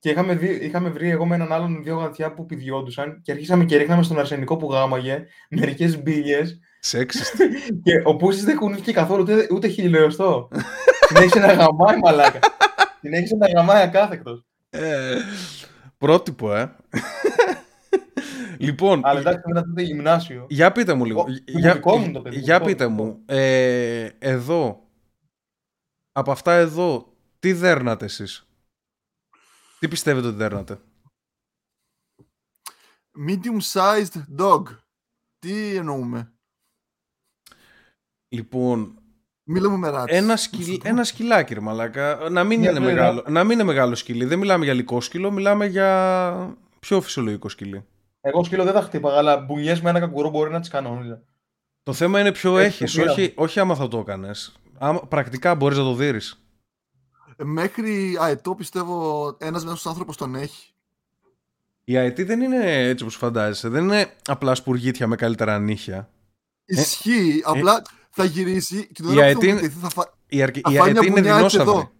Speaker 3: Και είχαμε, δει, είχαμε βρει εγώ με έναν άλλον δύο γατιά που πηδιόντουσαν και αρχίσαμε και ρίχναμε στον αρσενικό που γάμαγε μερικές μπύλες.
Speaker 1: Σεξιστ. [laughs]
Speaker 3: Και ο Πούσης δεν κουνήθηκε καθόλου ούτε, ούτε χιλιοστό. [laughs] Συνέχισε να γαμάει μαλάκα. Συνέχισε να γαμάει ακάθεκτος.
Speaker 1: ε, πρότυπο, ε. Λοιπόν,
Speaker 3: Αλλά εντάξει, μετά τότε γυμνάσιο.
Speaker 1: για πείτε μου λίγο.
Speaker 3: Ο-
Speaker 1: Για,
Speaker 3: δημοτικό μου το παιδί,
Speaker 1: για
Speaker 3: δημοτικό,
Speaker 1: πείτε μου. Ε, εδώ, από αυτά εδώ, τι δέρνατε εσείς; Τι πιστεύετε ότι δέρνατε;
Speaker 2: Medium sized dog. Τι εννοούμε;
Speaker 1: Λοιπόν,
Speaker 2: Μίλαμε με ράτσι.
Speaker 1: ένα, σκυλ, ένα σκυλάκι ρε μαλάκα. Να μην,
Speaker 3: Μια
Speaker 1: είναι
Speaker 3: μέρα.
Speaker 1: μεγάλο, να μην είναι μεγάλο σκυλί. Δεν μιλάμε για λικό σκύλο, μιλάμε για πιο φυσιολογικό σκυλί.
Speaker 3: Εγώ σκύλο δεν θα χτύπαγα, αλλά μπουνιές με ένα καγκουρό μπορεί να τις κανόνιζα.
Speaker 1: Το θέμα είναι ποιο
Speaker 3: Έχει
Speaker 1: έχεις,
Speaker 3: το πείραμα.
Speaker 1: όχι, όχι άμα θα το έκανες. Πρακτικά μπορείς να το δει.
Speaker 2: Ε, Μέχρι αετό πιστεύω ένας μέσος άνθρωπος τον έχει.
Speaker 1: Η IT δεν είναι έτσι όπως φαντάζεσαι. Δεν είναι απλά σπουργίτια με καλύτερα νύχια.
Speaker 2: Ισχύει, απλά θα γυρίσει και το
Speaker 1: η
Speaker 2: δεν
Speaker 1: αετή
Speaker 2: θα
Speaker 1: είναι-
Speaker 2: βοηθηθεί, θα φα...
Speaker 1: Η, αρκε...
Speaker 2: Θα
Speaker 1: η
Speaker 2: φάει
Speaker 1: ΑΕΤ
Speaker 2: μια
Speaker 1: είναι
Speaker 2: μπουνιά έτσι
Speaker 1: δεινόσαυρη.
Speaker 2: εδώ.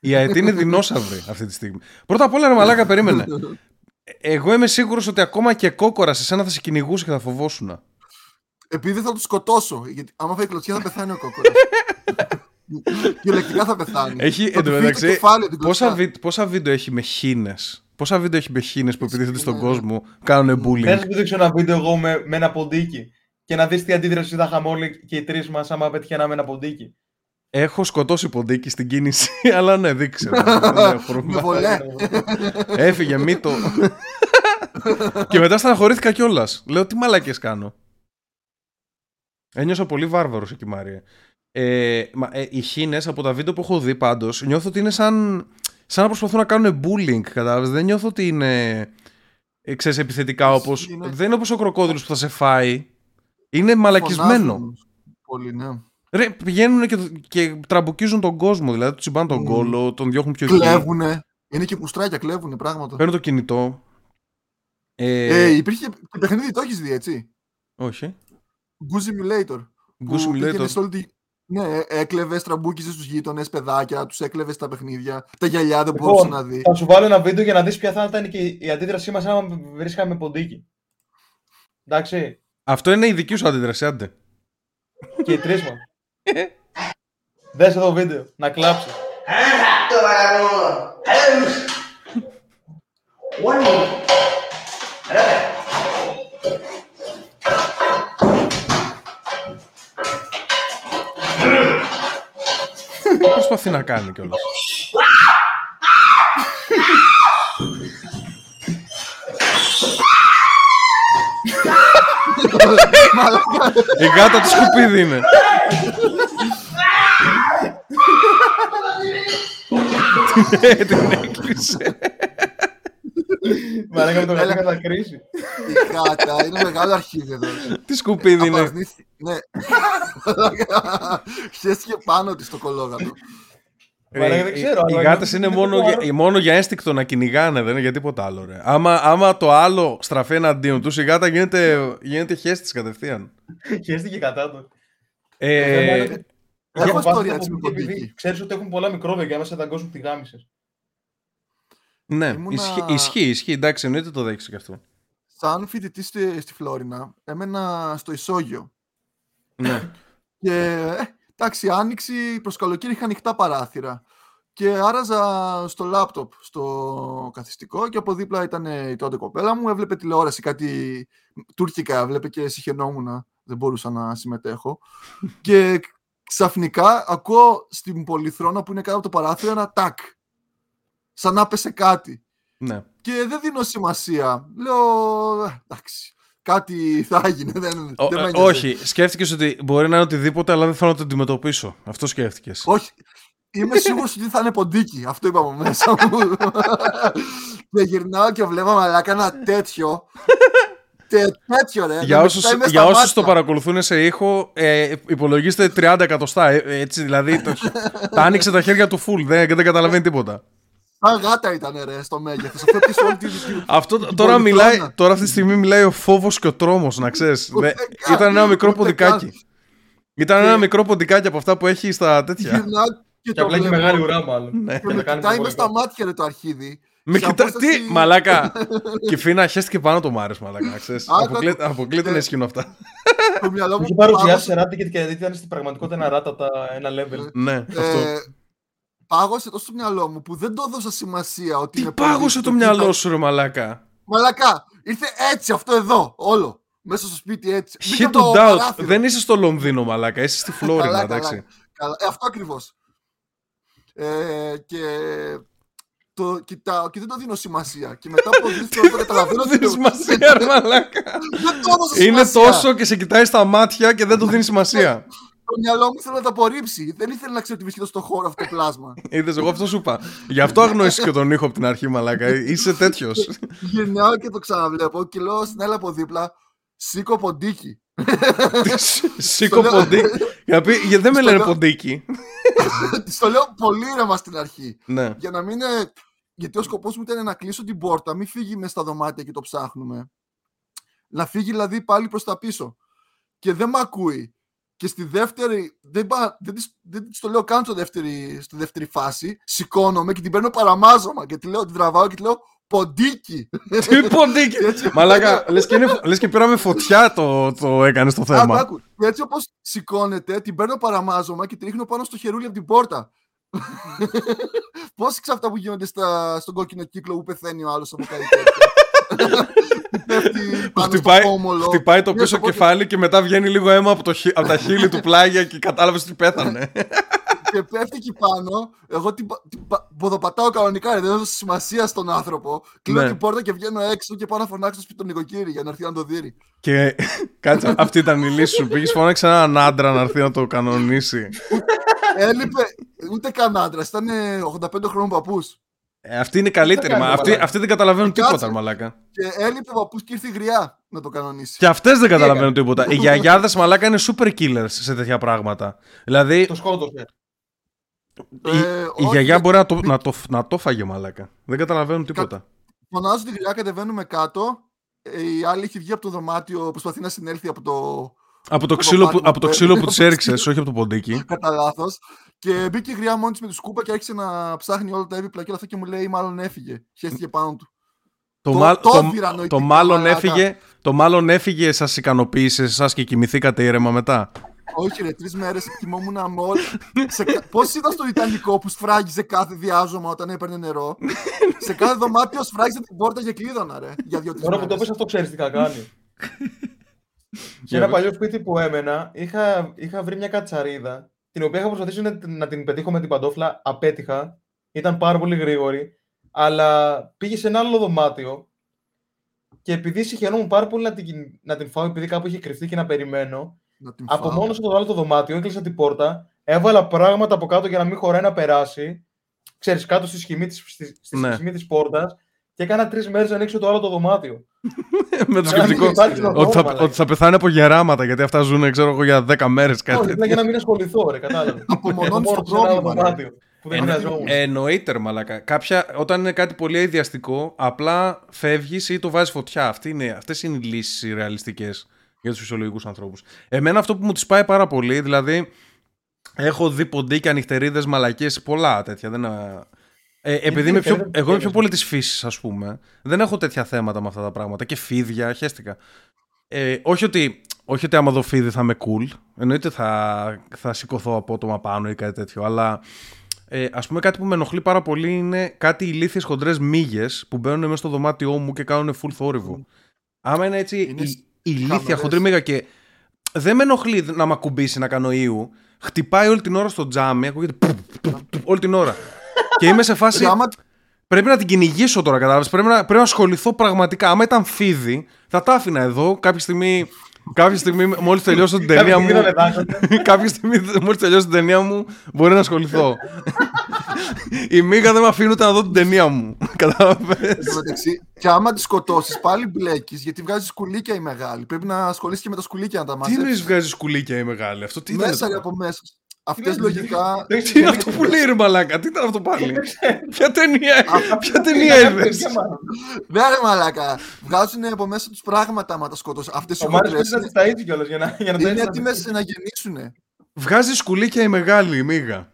Speaker 1: Η ΑΕΤ είναι [laughs] δεινόσαυρη αυτή τη στιγμή. Πρώτα απ' όλα, ρε μαλάκα, περίμενε. [laughs] Εγώ είμαι σίγουρος ότι ακόμα και κόκορα σε σένα θα σε κυνηγούσε και θα φοβόσουν.
Speaker 2: Επειδή θα τους σκοτώσω. Γιατί άμα φάει κλωτσιά θα πεθάνει ο κόκορας. [laughs] Κυριολεκτικά θα πεθάνει.
Speaker 1: Έχει
Speaker 2: Θα του φύγει το
Speaker 1: εντωμεταξύ.
Speaker 2: κεφάλι την
Speaker 1: Πόσα,
Speaker 2: κλωτσιά.
Speaker 1: βι... πόσα βίντεο έχει με χίνες; Πόσα βίντεο έχει με χίνες που επιτίθενται στον
Speaker 2: Ναι.
Speaker 1: κόσμο, κάνουν
Speaker 3: Δεν
Speaker 1: bullying;
Speaker 3: θα σου δείξω ένα βίντεο εγώ με, με ένα ποντίκι και να δεις τι αντίδραση θα είχαμε όλοι και οι τρεις μας άμα πετυχαίναμε ένα ποντίκι.
Speaker 1: Έχω σκοτώσει ποντίκι στην κίνηση, [laughs] αλλά ναι, δείξε. [laughs] δεν έχω
Speaker 2: Με
Speaker 1: πρόβλημα.
Speaker 2: βολέ.
Speaker 1: Έφυγε, μύτο. [laughs] και μετά στεναχωρήθηκα κιόλας. Λέω τι μαλακές κάνω. Ένιωσα πολύ βάρβαρος εκεί, Μάρια. Ε, μα, ε, οι χίνε από τα βίντεο που έχω δει πάντως νιώθω ότι είναι σαν, σαν να προσπαθούν να κάνουν bullying. Κατάλαβες. Δεν νιώθω ότι είναι ε, ξέρεις, επιθετικά όπω.
Speaker 2: Είναι-
Speaker 1: Δεν είναι όπως ο κροκόδηλος που θα σε φάει. Είναι μαλακισμένο.
Speaker 2: Φωνάζουν Πολύ, ναι.
Speaker 1: Ρε, πηγαίνουν και, και τραμπουκίζουν τον κόσμο. Δηλαδή, τους τσιμπάνε τον
Speaker 2: Μμμ.
Speaker 1: κόλο, τον διώχνουν πιο εκεί.
Speaker 2: Κλέβουνε. Είναι και κουστράκια, κλέβουνε πράγματα.
Speaker 1: Παίρνουν το κινητό. Ε,
Speaker 2: Ε, υπήρχε και παιχνίδι, το έχεις δει έτσι;
Speaker 1: όχι.
Speaker 2: Goose Simulator.
Speaker 1: Goose
Speaker 2: που
Speaker 1: Simulator.
Speaker 2: πήγαινες σε όλη τη- Ναι, έκλεβες, τραμπούκιζες τους γείτονες, παιδάκια, τους έκλεβες τα παιχνίδια. Τα γυαλιά δεν
Speaker 3: Λοιπόν,
Speaker 2: μπορούσε να δεις.
Speaker 3: Θα σου βάλω ένα βίντεο για να δεις ποια θα ήταν και η αντίδρασή μας άμα βρίσκαμε ποντίκι. Εντάξει,
Speaker 1: Αυτό είναι η δική σου αντίδραση, άντε.
Speaker 3: και οι τρεις μας. Δες εδώ βίντεο, να κλάψεις.
Speaker 4: Todo vagabundo. Adiós. One more.
Speaker 1: Τι προσπαθεί να κάνει κιόλας. Η γάτα του σκουπίδι είναι. [laughs] Την έκλεισε.
Speaker 3: Μαλάκα με το γατί θα κρίση.
Speaker 2: Η γάτα είναι μεγάλο αρχίδι εδώ.
Speaker 1: Τι σκουπίδι είναι.
Speaker 2: Απαρνήθη- Ναι. Χέστηκε πάνω της το κολόγατο.
Speaker 3: Μαλάκα, δεν
Speaker 1: Ε,
Speaker 3: ξέρω,
Speaker 1: Οι
Speaker 3: αλλά
Speaker 1: γάτες
Speaker 3: νιώθω
Speaker 1: είναι
Speaker 3: ότι
Speaker 1: μόνο,
Speaker 3: είναι
Speaker 1: για, μόνο για ένστικτο να κυνηγάνε, δεν είναι για τίποτα άλλο. Ρε. Άμα, άμα το άλλο στραφεί εναντίον τους, η γάτα γίνεται, γίνεται χέστης κατευθείαν.
Speaker 3: Χαίστηκε κατά του.
Speaker 1: Ε,
Speaker 2: Έχω
Speaker 3: Για-
Speaker 2: ιστορία
Speaker 3: βάζω
Speaker 2: έτσι με
Speaker 3: το επειδή
Speaker 2: ποντίκι.
Speaker 3: Ξέρεις ότι έχουν πολλά μικρόβια και άμα σε δαγκώσουν τη γάμισες.
Speaker 1: ναι,
Speaker 2: Ήμουνα-
Speaker 1: ισχύει, ισχύει, ισχύει, εντάξει, εννοείται το δέχεσαι κι αυτό.
Speaker 2: Σαν φοιτητή στη, στη Φλόρινα, έμενα στο Ισόγειο.
Speaker 1: ναι.
Speaker 2: Και ε, εντάξει, άνοιξη προς καλοκαίρι είχα ανοιχτά παράθυρα. Και άραζα στο λάπτοπ, στο καθιστικό και από δίπλα ήταν η τότε κοπέλα μου, έβλεπε τηλεόραση, κάτι τουρκικά, έβλεπε και συχαινόμουν, δεν μπορούσα να συμμετέχω. [laughs] και ξαφνικά ακούω στην πολυθρόνα που είναι κάτω από το παράθυρο ένα τάκ. Σαν να πέσε κάτι.
Speaker 1: ναι.
Speaker 2: Και δεν δίνω σημασία. Λέω, «Ε, εντάξει, κάτι θα έγινε. Δεν,
Speaker 1: Ο-
Speaker 2: δεν με
Speaker 1: ε,
Speaker 2: ένοιαζε».
Speaker 1: όχι, σκέφτηκες ότι μπορεί να είναι οτιδήποτε, αλλά δεν θέλω να το αντιμετωπίσω. Αυτό σκέφτηκες.
Speaker 2: Όχι. Είμαι σίγουρος ότι θα είναι ποντίκι. Αυτό είπα από μέσα μου. [laughs] και γυρνάω και βλέπω μαλάκα ένα τέτοιο. Τε, τέτοιο ρε.
Speaker 1: Για
Speaker 2: με
Speaker 1: όσους,
Speaker 2: κοιτάει μες
Speaker 1: για
Speaker 2: στα
Speaker 1: όσους
Speaker 2: μάτια.
Speaker 1: το παρακολουθούν σε ήχο, ε, υπολογίστε 30 εκατοστά. ε, έτσι, δηλαδή, το, [laughs] τα άνοιξε τα χέρια του full, δεν, δεν καταλαβαίνει τίποτα.
Speaker 2: Σαν γάτα ήταν ρε στο μέγεθος. Αυτό πίσω όλη τη
Speaker 1: Αυτό
Speaker 2: την
Speaker 1: τώρα,
Speaker 2: πολυθρόνα.
Speaker 1: μιλάει, τώρα αυτή τη στιγμή μιλάει ο φόβος και ο τρόμος, να ξέρεις.
Speaker 2: Ούτε
Speaker 1: Δε-
Speaker 2: καν,
Speaker 1: ήταν ένα μικρό
Speaker 2: ούτε
Speaker 1: ποντικάκι.
Speaker 2: καν.
Speaker 1: Ήταν ένα
Speaker 2: Και-
Speaker 1: μικρό ποντικάκι από αυτά που έχει στα τέτοια.
Speaker 2: Γυρνάω και
Speaker 3: Και
Speaker 2: το
Speaker 3: απλά έχει
Speaker 2: βλέπω.
Speaker 3: μεγάλη ουρά μάλλον.
Speaker 1: Ναι.
Speaker 2: Και
Speaker 3: Για
Speaker 2: με
Speaker 3: να κάνει
Speaker 2: κοιτάει μες στα
Speaker 3: συμβολικό.
Speaker 2: μάτια ρε το αρχίδι.
Speaker 1: Με
Speaker 2: Σε
Speaker 1: κοιτάς...
Speaker 2: απόσταση-
Speaker 1: Τι, μαλάκα. και φίνα, χέστηκε πάνω το Μάρες, μαλάκα, να ξέρεις.
Speaker 2: Άκου,
Speaker 1: Αποκλείεται,
Speaker 2: άκου.
Speaker 1: αποκλείεται να
Speaker 2: Ε,
Speaker 1: ισχύουν αυτά.
Speaker 2: Το μυαλό
Speaker 3: Μου
Speaker 2: μου
Speaker 3: είχε παρουσιάσει
Speaker 2: πάγωσε-
Speaker 3: σε ράτη και ήταν στην πραγματικότητα ένα ράτατα, ένα level.
Speaker 1: ναι, αυτό.
Speaker 2: ε, Πάγωσε τόσο το μυαλό μου που δεν το έδωσα σημασία ότι
Speaker 1: Τι
Speaker 2: είναι
Speaker 1: πάγωσε
Speaker 2: ποντίκι,
Speaker 1: το
Speaker 2: τι
Speaker 1: μυαλό
Speaker 2: θα-
Speaker 1: σου, ρε μαλάκα;
Speaker 2: Μαλακά, ήρθε έτσι αυτό εδώ, όλο. Μέσα στο σπίτι έτσι. Μπήκε
Speaker 1: Hit
Speaker 2: από το
Speaker 1: to doubt.
Speaker 2: παράθυρο.
Speaker 1: Δεν είσαι στο Λονδίνο, μαλάκα. Είσαι στη Φλόρινα,
Speaker 2: Καλά,
Speaker 1: εντάξει.
Speaker 2: καλά. Καλά. Ε, αυτό ακριβώς. Ε, και το κοιτάω και δεν το δίνω σημασία. Και μετά από δύο το καταλαβαίνω
Speaker 1: Δεν
Speaker 2: ότι
Speaker 1: δίνεις
Speaker 2: το-
Speaker 1: σημασία, ρε μαλάκα.
Speaker 2: Δεν το έδωσα
Speaker 1: Είναι
Speaker 2: σημασία.
Speaker 1: τόσο και σε κοιτάει στα μάτια και δεν του δίνεις σημασία.
Speaker 2: Το μυαλό μου ήθελε να το απορρίψει. Δεν ήθελε να ξέρει ότι βρίσκεται στο χώρο αυτό το πλάσμα.
Speaker 1: Είδες, εγώ αυτό σου είπα. Γι' αυτό αγνώρισε και τον ήχο από την αρχή, μαλάκα. Είσαι τέτοιος.
Speaker 2: Γυρνάω και το ξαναβλέπω και λέω στην άλλη από δίπλα, σήκω ποντίκι. [laughs]
Speaker 1: Σήκω ποντίκι. Για πει, «Για- δεν με
Speaker 2: Στο
Speaker 1: λένε
Speaker 2: λέω-
Speaker 1: ποντίκι. [laughs]
Speaker 2: Τη το λέω πολύ ήρεμα στην αρχή.
Speaker 1: Ναι.
Speaker 2: Για να μην είναι. Γιατί ο σκοπός μου ήταν να κλείσω την πόρτα, μην φύγει μες στα δωμάτια και το ψάχνουμε. Να φύγει δηλαδή πάλι προς τα πίσω. Και δεν με ακούει. Και στη δεύτερη. Δεν, πα- δεν, της, δεν της το λέω καν στο δεύτερη, στη δεύτερη φάση. Σηκώνομαι και την παίρνω παραμάζωμα. Και τη λέω, την τραβάω και τη λέω ποντίκι.
Speaker 1: Τι ποντίκι.
Speaker 2: Και έτσι-
Speaker 1: Μαλάκα, λες και, είναι- λες και πήραμε φωτιά το, το έκανε το
Speaker 2: Άκου,
Speaker 1: θέμα.
Speaker 2: άκου. Και έτσι όπως σηκώνεται, την παίρνω παραμάζωμα και την ρίχνω πάνω στο χερούλι από την πόρτα. Πώς αυτά που γίνονται στα, στον κόκκινο κύκλο που πεθαίνει ο άλλος από κάτι τέτοιο. Που πέφτει πάνω
Speaker 1: Χτυπάει,
Speaker 2: στο πόμολο.
Speaker 1: χτυπάει το
Speaker 2: Ναι,
Speaker 1: πίσω
Speaker 2: στο κόκκινο-
Speaker 1: κεφάλι και μετά βγαίνει λίγο αίμα από, το, χει- από τα χείλη του πλάγια και κατάλαβες ότι πέθανε. [laughs]
Speaker 2: Και πέφτει εκεί πάνω. Εγώ την, πα- την πα- ποδοπατάω κανονικά, ρε, δεν έδωσα σημασία στον άνθρωπο. Κλείνω
Speaker 1: Ναι.
Speaker 2: την πόρτα και βγαίνω έξω και πάω να φωνάξω στο σπίτι τον νοικοκύρη για να έρθει να το δει.
Speaker 1: και [laughs] κάτσε, αυτή ήταν η λύση σου. Πήγες φώναξε έναν άντρα να έρθει να το κανονίσει.
Speaker 2: Έλειπε ούτε καν άντρα, ήταν 85 χρόνων παππούς.
Speaker 1: Ε, αυτή είναι η καλύτερη.
Speaker 3: κάνει
Speaker 1: Μα,
Speaker 3: το
Speaker 1: αυτοί,
Speaker 3: μαλάκα.
Speaker 1: αυτοί δεν καταλαβαίνουν
Speaker 2: Κάτσε.
Speaker 1: τίποτα, μαλάκα.
Speaker 2: Και έλειπε ο παππούς και ήρθε η γριά να το κανονίσει.
Speaker 1: Και αυτές δεν καταλαβαίνουν
Speaker 3: έκανε;
Speaker 1: τίποτα. Οι [laughs] γιαγιάδες μαλάκα είναι super killers σε τέτοια πράγματα. Δηλαδή,
Speaker 3: Το σκότωσε.
Speaker 1: Η,
Speaker 2: Ε,
Speaker 1: η
Speaker 2: όχι,
Speaker 1: γιαγιά
Speaker 2: δεν-
Speaker 1: μπορεί να το, να, το, να το φάγε μαλάκα. Δεν καταλαβαίνουν τίποτα.
Speaker 2: Φωνάζω τη γριά, κατεβαίνουμε κάτω. Ε, Η άλλη έχει βγει από το δωμάτιο, προσπαθεί να συνέλθει από το.
Speaker 1: Από το
Speaker 2: το
Speaker 1: ξύλο που,
Speaker 2: δωμάτιο
Speaker 1: από το
Speaker 2: που
Speaker 1: ξύλο που
Speaker 2: παίρνει,
Speaker 1: τη
Speaker 2: από το
Speaker 1: έριξες,
Speaker 2: ξύλο.
Speaker 1: όχι από το ποντίκι. [laughs]
Speaker 2: Κατά λάθος. Και μπήκε η γριά μόνη της με τη σκούπα και άρχισε να ψάχνει όλα τα έπιπλα και όλα αυτά και μου λέει: Μάλλον έφυγε. Χαίστηκε πάνω του.
Speaker 1: Το,
Speaker 2: Το-
Speaker 1: μάλ-
Speaker 2: το
Speaker 1: το,
Speaker 2: έβγαιρα
Speaker 1: το,
Speaker 2: νοητικά,
Speaker 1: μάλλον
Speaker 2: μαλάκα.
Speaker 1: έφυγε, το μάλλον έφυγε, σας ικανοποίησε εσά και κοιμηθήκατε ήρεμα μετά.
Speaker 2: Όχι, ρε, τρεις μέρες κοιμόμουν με όλα. Πώς ήταν στο Ιταλικό που σφράγιζε κάθε διάζωμα όταν έπαιρνε νερό; σε κάθε δωμάτιο σφράγιζε την πόρτα και κλείδωνα, ρε. Για δύο-τρεις
Speaker 3: Τώρα που το
Speaker 2: μέρες.
Speaker 3: πες αυτό ξέρεις τι θα κάνει. [laughs] Σε
Speaker 1: Για
Speaker 3: ένα
Speaker 1: πες.
Speaker 3: παλιό σπίτι που έμενα, είχα, είχα βρει μια κατσαρίδα, την οποία είχα προσπαθήσει να, την- να την πετύχω με την παντόφλα, απέτυχα. Ήταν πάρα πολύ γρήγορη, αλλά πήγε σε ένα άλλο δωμάτιο και επειδή συγχαινόμουν πάρα πολύ να την, να την φάω, επειδή κάπου είχε κρυφτεί και να περιμένω,
Speaker 2: Να την
Speaker 3: από
Speaker 2: φάω.
Speaker 3: μόνος στο άλλο το δωμάτιο, έκλεισα την πόρτα, έβαλα πράγματα από κάτω για να μην χωράει να περάσει, ξέρεις, κάτω στη σχημή της, στη, στη
Speaker 1: Ναι.
Speaker 3: σχημή της πόρτας και έκανα τρεις μέρες να ανοίξω το άλλο το δωμάτιο.
Speaker 1: Με το
Speaker 3: Για να μην
Speaker 1: σκεπτικό
Speaker 3: υπάρχει το
Speaker 1: ότι θα,
Speaker 3: δώμα,
Speaker 1: ότι θα πεθάνει από γεράματα γιατί αυτά ζουν, ξέρω εγώ, για 10 μέρες κάτι
Speaker 3: Όχι,
Speaker 1: τέτοιο.
Speaker 3: απλά για να μην ασχοληθώ, ρε, κατάλαβες.
Speaker 2: Απομονώνεις το
Speaker 3: σε ένα άλλο
Speaker 2: πρόβλημα, ρε.
Speaker 3: δωμάτιο που δεν
Speaker 1: Εννο-
Speaker 3: χρειαζόμουν.
Speaker 1: Εννοείται, ρε μαλακά. Κάποια, όταν είναι κάτι πολύ αειδιαστικό, απλά φεύγεις ή το βάζεις φωτιά. Αυτέ είναι, αυτές είναι οι λύσεις ρεαλιστικές για τους φυσιολογικούς ανθρώπους. Εμένα αυτό που μου τις πάει πάρα πολύ, δηλαδή. Έχω δει ποντίκια, νυχτερίδε, μαλακίες, πολλά τέτοια. Δεν, ε, ε, επειδή είμαι πιο,
Speaker 3: νυχτερίδες
Speaker 1: εγώ είμαι πιο
Speaker 3: δεν
Speaker 1: πολύ της φύσης, ας πούμε. Δεν έχω τέτοια θέματα με αυτά τα πράγματα. Και φίδια, χαίστηκα. Ε, όχι, ότι, όχι ότι άμα δω φίδι θα είμαι cool. Εννοείται θα, θα σηκωθώ απότομα πάνω ή κάτι τέτοιο. Αλλά ε, ας πούμε κάτι που με ενοχλεί πάρα πολύ είναι κάτι ηλίθιες χοντρές μύγες που μπαίνουν μέσα στο δωμάτιό μου και κάνουν full θόρυβο. Άμα είναι έτσι
Speaker 2: Είναι
Speaker 1: η,
Speaker 2: σ-
Speaker 1: ηλίθια
Speaker 2: χαμηλές.
Speaker 1: χοντρή μύγα και δεν με ενοχλεί να με ακουμπήσει να κάνω ίου. Χτυπάει όλη την ώρα στο τζάμι, ακούγεται που, που, που, όλη την ώρα. και είμαι σε φάση.
Speaker 2: Ρε, άμα-
Speaker 1: Πρέπει να την κυνηγήσω τώρα, κατάλαβες. Πρέπει να, πρέπει να ασχοληθώ πραγματικά. Άμα ήταν φίδι, θα τα άφηνα εδώ κάποια στιγμή. Κάποια στιγμή, μόλις τελειώσω την ταινία
Speaker 3: Κάποιοι
Speaker 1: μου.
Speaker 3: δεν εδάχονται. [laughs]
Speaker 1: κάποια στιγμή, μόλις τελειώσω την ταινία μου, μπορεί να ασχοληθώ. [laughs] Η Μίγα δεν με αφήνει ούτε να δω την ταινία μου. Κατάλαβες;
Speaker 2: Εν τω μεταξύ, και άμα τη σκοτώσεις, πάλι μπλέκεις γιατί βγάζεις σκουλίκια η μεγάλη. Πρέπει να ασχολείσαι και με τα σκουλίκια να τα
Speaker 1: Τι
Speaker 2: μάθει.
Speaker 1: εννοείς βγάζεις σκουλίκια η μεγάλη, αυτό τι ήταν.
Speaker 2: Μέσα ρε,
Speaker 1: τώρα;
Speaker 2: από μέσα. Αυτές
Speaker 3: λες,
Speaker 2: λογικά.
Speaker 3: δεν
Speaker 1: Τι είναι αυτό που λέει ρε μαλάκα, τι ήταν αυτό πάλι; Ποια ταινία, ποια ταινία είδε.
Speaker 2: Ναι, ρε μαλάκα. Βγάζουν από μέσα τους πράγματα άμα τα σκοτώσει. Αυτές οι
Speaker 3: Ο Μάριος
Speaker 2: χοντρές
Speaker 3: πρέπει να τις ταΐζει κιόλας για να, για να
Speaker 2: είναι
Speaker 3: ταΐζει τα
Speaker 2: έτοιμες
Speaker 3: παιδιά.
Speaker 2: να γεννήσουν.
Speaker 1: Βγάζει σκουλίκια η μεγάλη η Μίγα.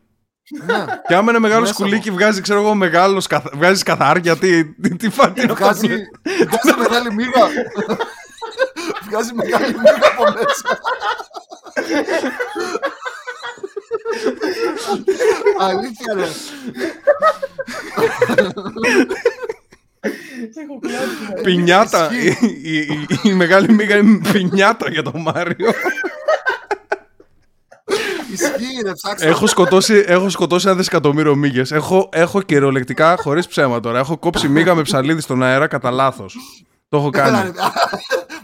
Speaker 2: Ναι.
Speaker 1: Και άμα είναι μεγάλο
Speaker 2: Μέσα
Speaker 1: σκουλίκι, βγάζει, ξέρω εγώ, μεγάλος. Βγάζει καθάρια. Τι, τι, τι, φα- τι είναι αυτό που
Speaker 2: Βγάζει,
Speaker 1: λέει.
Speaker 2: βγάζει μεγάλη μύγα. βγάζει μεγάλη μύγα από μέσα. [laughs] Αλήθεια ρε.
Speaker 3: Έχω κλάσει.
Speaker 1: Πινιάτα. Η, η- η- η μεγάλη μίγα είναι πινιάτα για τον Μάριο.
Speaker 2: Ισχύει ρε, ψάξτε.
Speaker 1: έχω, σκοτώσει, έχω σκοτώσει ένα δισεκατομμύριο μύγες. Έχω, έχω κυριολεκτικά, χωρίς ψέμα τώρα, έχω κόψει μίγα με ψαλίδι στον αέρα κατά λάθος. Το έχω
Speaker 2: Έλα,
Speaker 1: κάνει.
Speaker 2: ρε.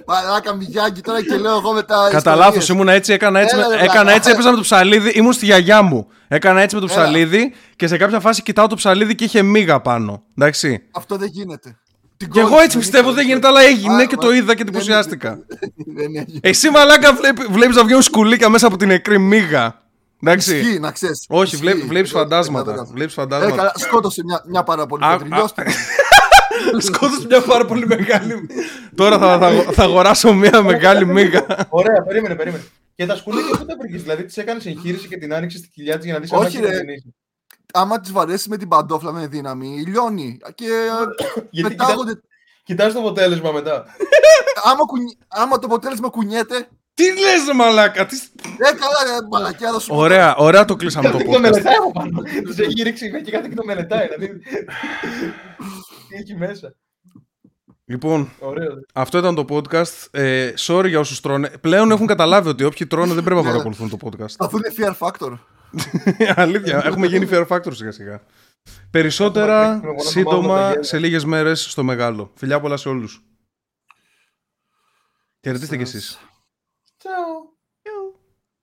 Speaker 2: Μαλάκα μηγιάκι τώρα και λέω εγώ μετά.
Speaker 1: Κατά
Speaker 2: ιστορίες.
Speaker 1: λάθος ήμουν έτσι, έκανα έτσι,
Speaker 2: Έλα,
Speaker 1: με-
Speaker 2: ρε,
Speaker 1: έκανα
Speaker 2: βλάκα.
Speaker 1: έτσι, έπαιζα με το ψαλίδι, ήμουν στη γιαγιά μου. Έκανα έτσι με το
Speaker 2: Έλα.
Speaker 1: ψαλίδι και σε κάποια φάση κοιτάω το ψαλίδι και είχε μίγα πάνω. Εντάξει.
Speaker 2: Αυτό δεν γίνεται. Την
Speaker 1: Και
Speaker 2: κόρη
Speaker 1: εγώ
Speaker 2: σου,
Speaker 1: έτσι
Speaker 2: δεν
Speaker 1: πιστεύω
Speaker 2: είχε-
Speaker 1: δεν γίνεται, αλλά έγινε
Speaker 2: Α,
Speaker 1: και
Speaker 2: μα-
Speaker 1: το είδα και
Speaker 2: δεν
Speaker 1: εντυπωσιάστηκα. [laughs]
Speaker 2: Δεν έγινε.
Speaker 1: Εσύ μαλάκα βλέπει, βλέπεις να βγαίνουν σκουλίκια μέσα από την νεκρή μίγα. Εντάξει.
Speaker 2: Ισχύει, να ξέρεις.
Speaker 1: Όχι,
Speaker 2: Ισχύει.
Speaker 1: βλέ, βλέπεις
Speaker 2: Ε, ε,
Speaker 1: φαντάσματα.
Speaker 2: ε,
Speaker 1: Βλέπεις
Speaker 2: Ε,
Speaker 1: φαντάσματα.
Speaker 2: καλά, σκότωσε μια, μια πάρα πολύ
Speaker 1: Α,
Speaker 2: πέτρη.
Speaker 1: α,
Speaker 2: Λιώστε. [laughs]
Speaker 1: Σκότωσε μια πάρα πολύ μεγάλη. Τώρα θα, θα, θα αγοράσω μια μεγάλη μίγα.
Speaker 3: Ωραία, περίμενε, περίμενε. Και τα σκουλίκια πού τα βρήκες, δηλαδή τις έκανες εγχείρηση και την άνοιξε στη κοιλιά της για να δεις αν
Speaker 2: Όχι,
Speaker 3: έχει
Speaker 2: ρε.
Speaker 3: γεννήσει.
Speaker 2: Άμα τη βαρέσεις με την παντόφλα με δύναμη, λιώνει. Και ε, [coughs]
Speaker 3: Γιατί
Speaker 2: πετάγονται.
Speaker 3: κοιτάς το αποτέλεσμα μετά.
Speaker 2: άμα, κουνι... άμα το αποτέλεσμα κουνιέται.
Speaker 1: Τι λες ρε μαλάκα. Τι...
Speaker 2: Ε, καλά, ρε, μαλακιά, θα σου πω.
Speaker 1: Ωραία, ωραία το κλείσαμε το
Speaker 3: Κάτι το
Speaker 1: podcast.
Speaker 3: μελετάει από πάνω. Του έχει ρίξει και κάτι και το μελετάει. Δηλαδή. Τι έχει μέσα.
Speaker 1: Λοιπόν,
Speaker 3: Ωραίο.
Speaker 1: αυτό ήταν το podcast. Ε, sorry για όσους τρώνε. Πλέον έχουν καταλάβει ότι όποιοι τρώνε δεν πρέπει να
Speaker 2: Ναι.
Speaker 1: παρακολουθούν το podcast.
Speaker 2: Αφού είναι fear factor. [laughs]
Speaker 1: Αλήθεια, έχουμε γίνει fear factor σιγά σιγά. Περισσότερα
Speaker 3: Έχουμε μόνο το μαύρο
Speaker 1: σύντομα
Speaker 3: τα γέλια.
Speaker 1: σε λίγες μέρες στο μεγάλο. Φιλιά πολλά σε όλους. Χαιρετίστε κι εσείς.
Speaker 3: Tchau.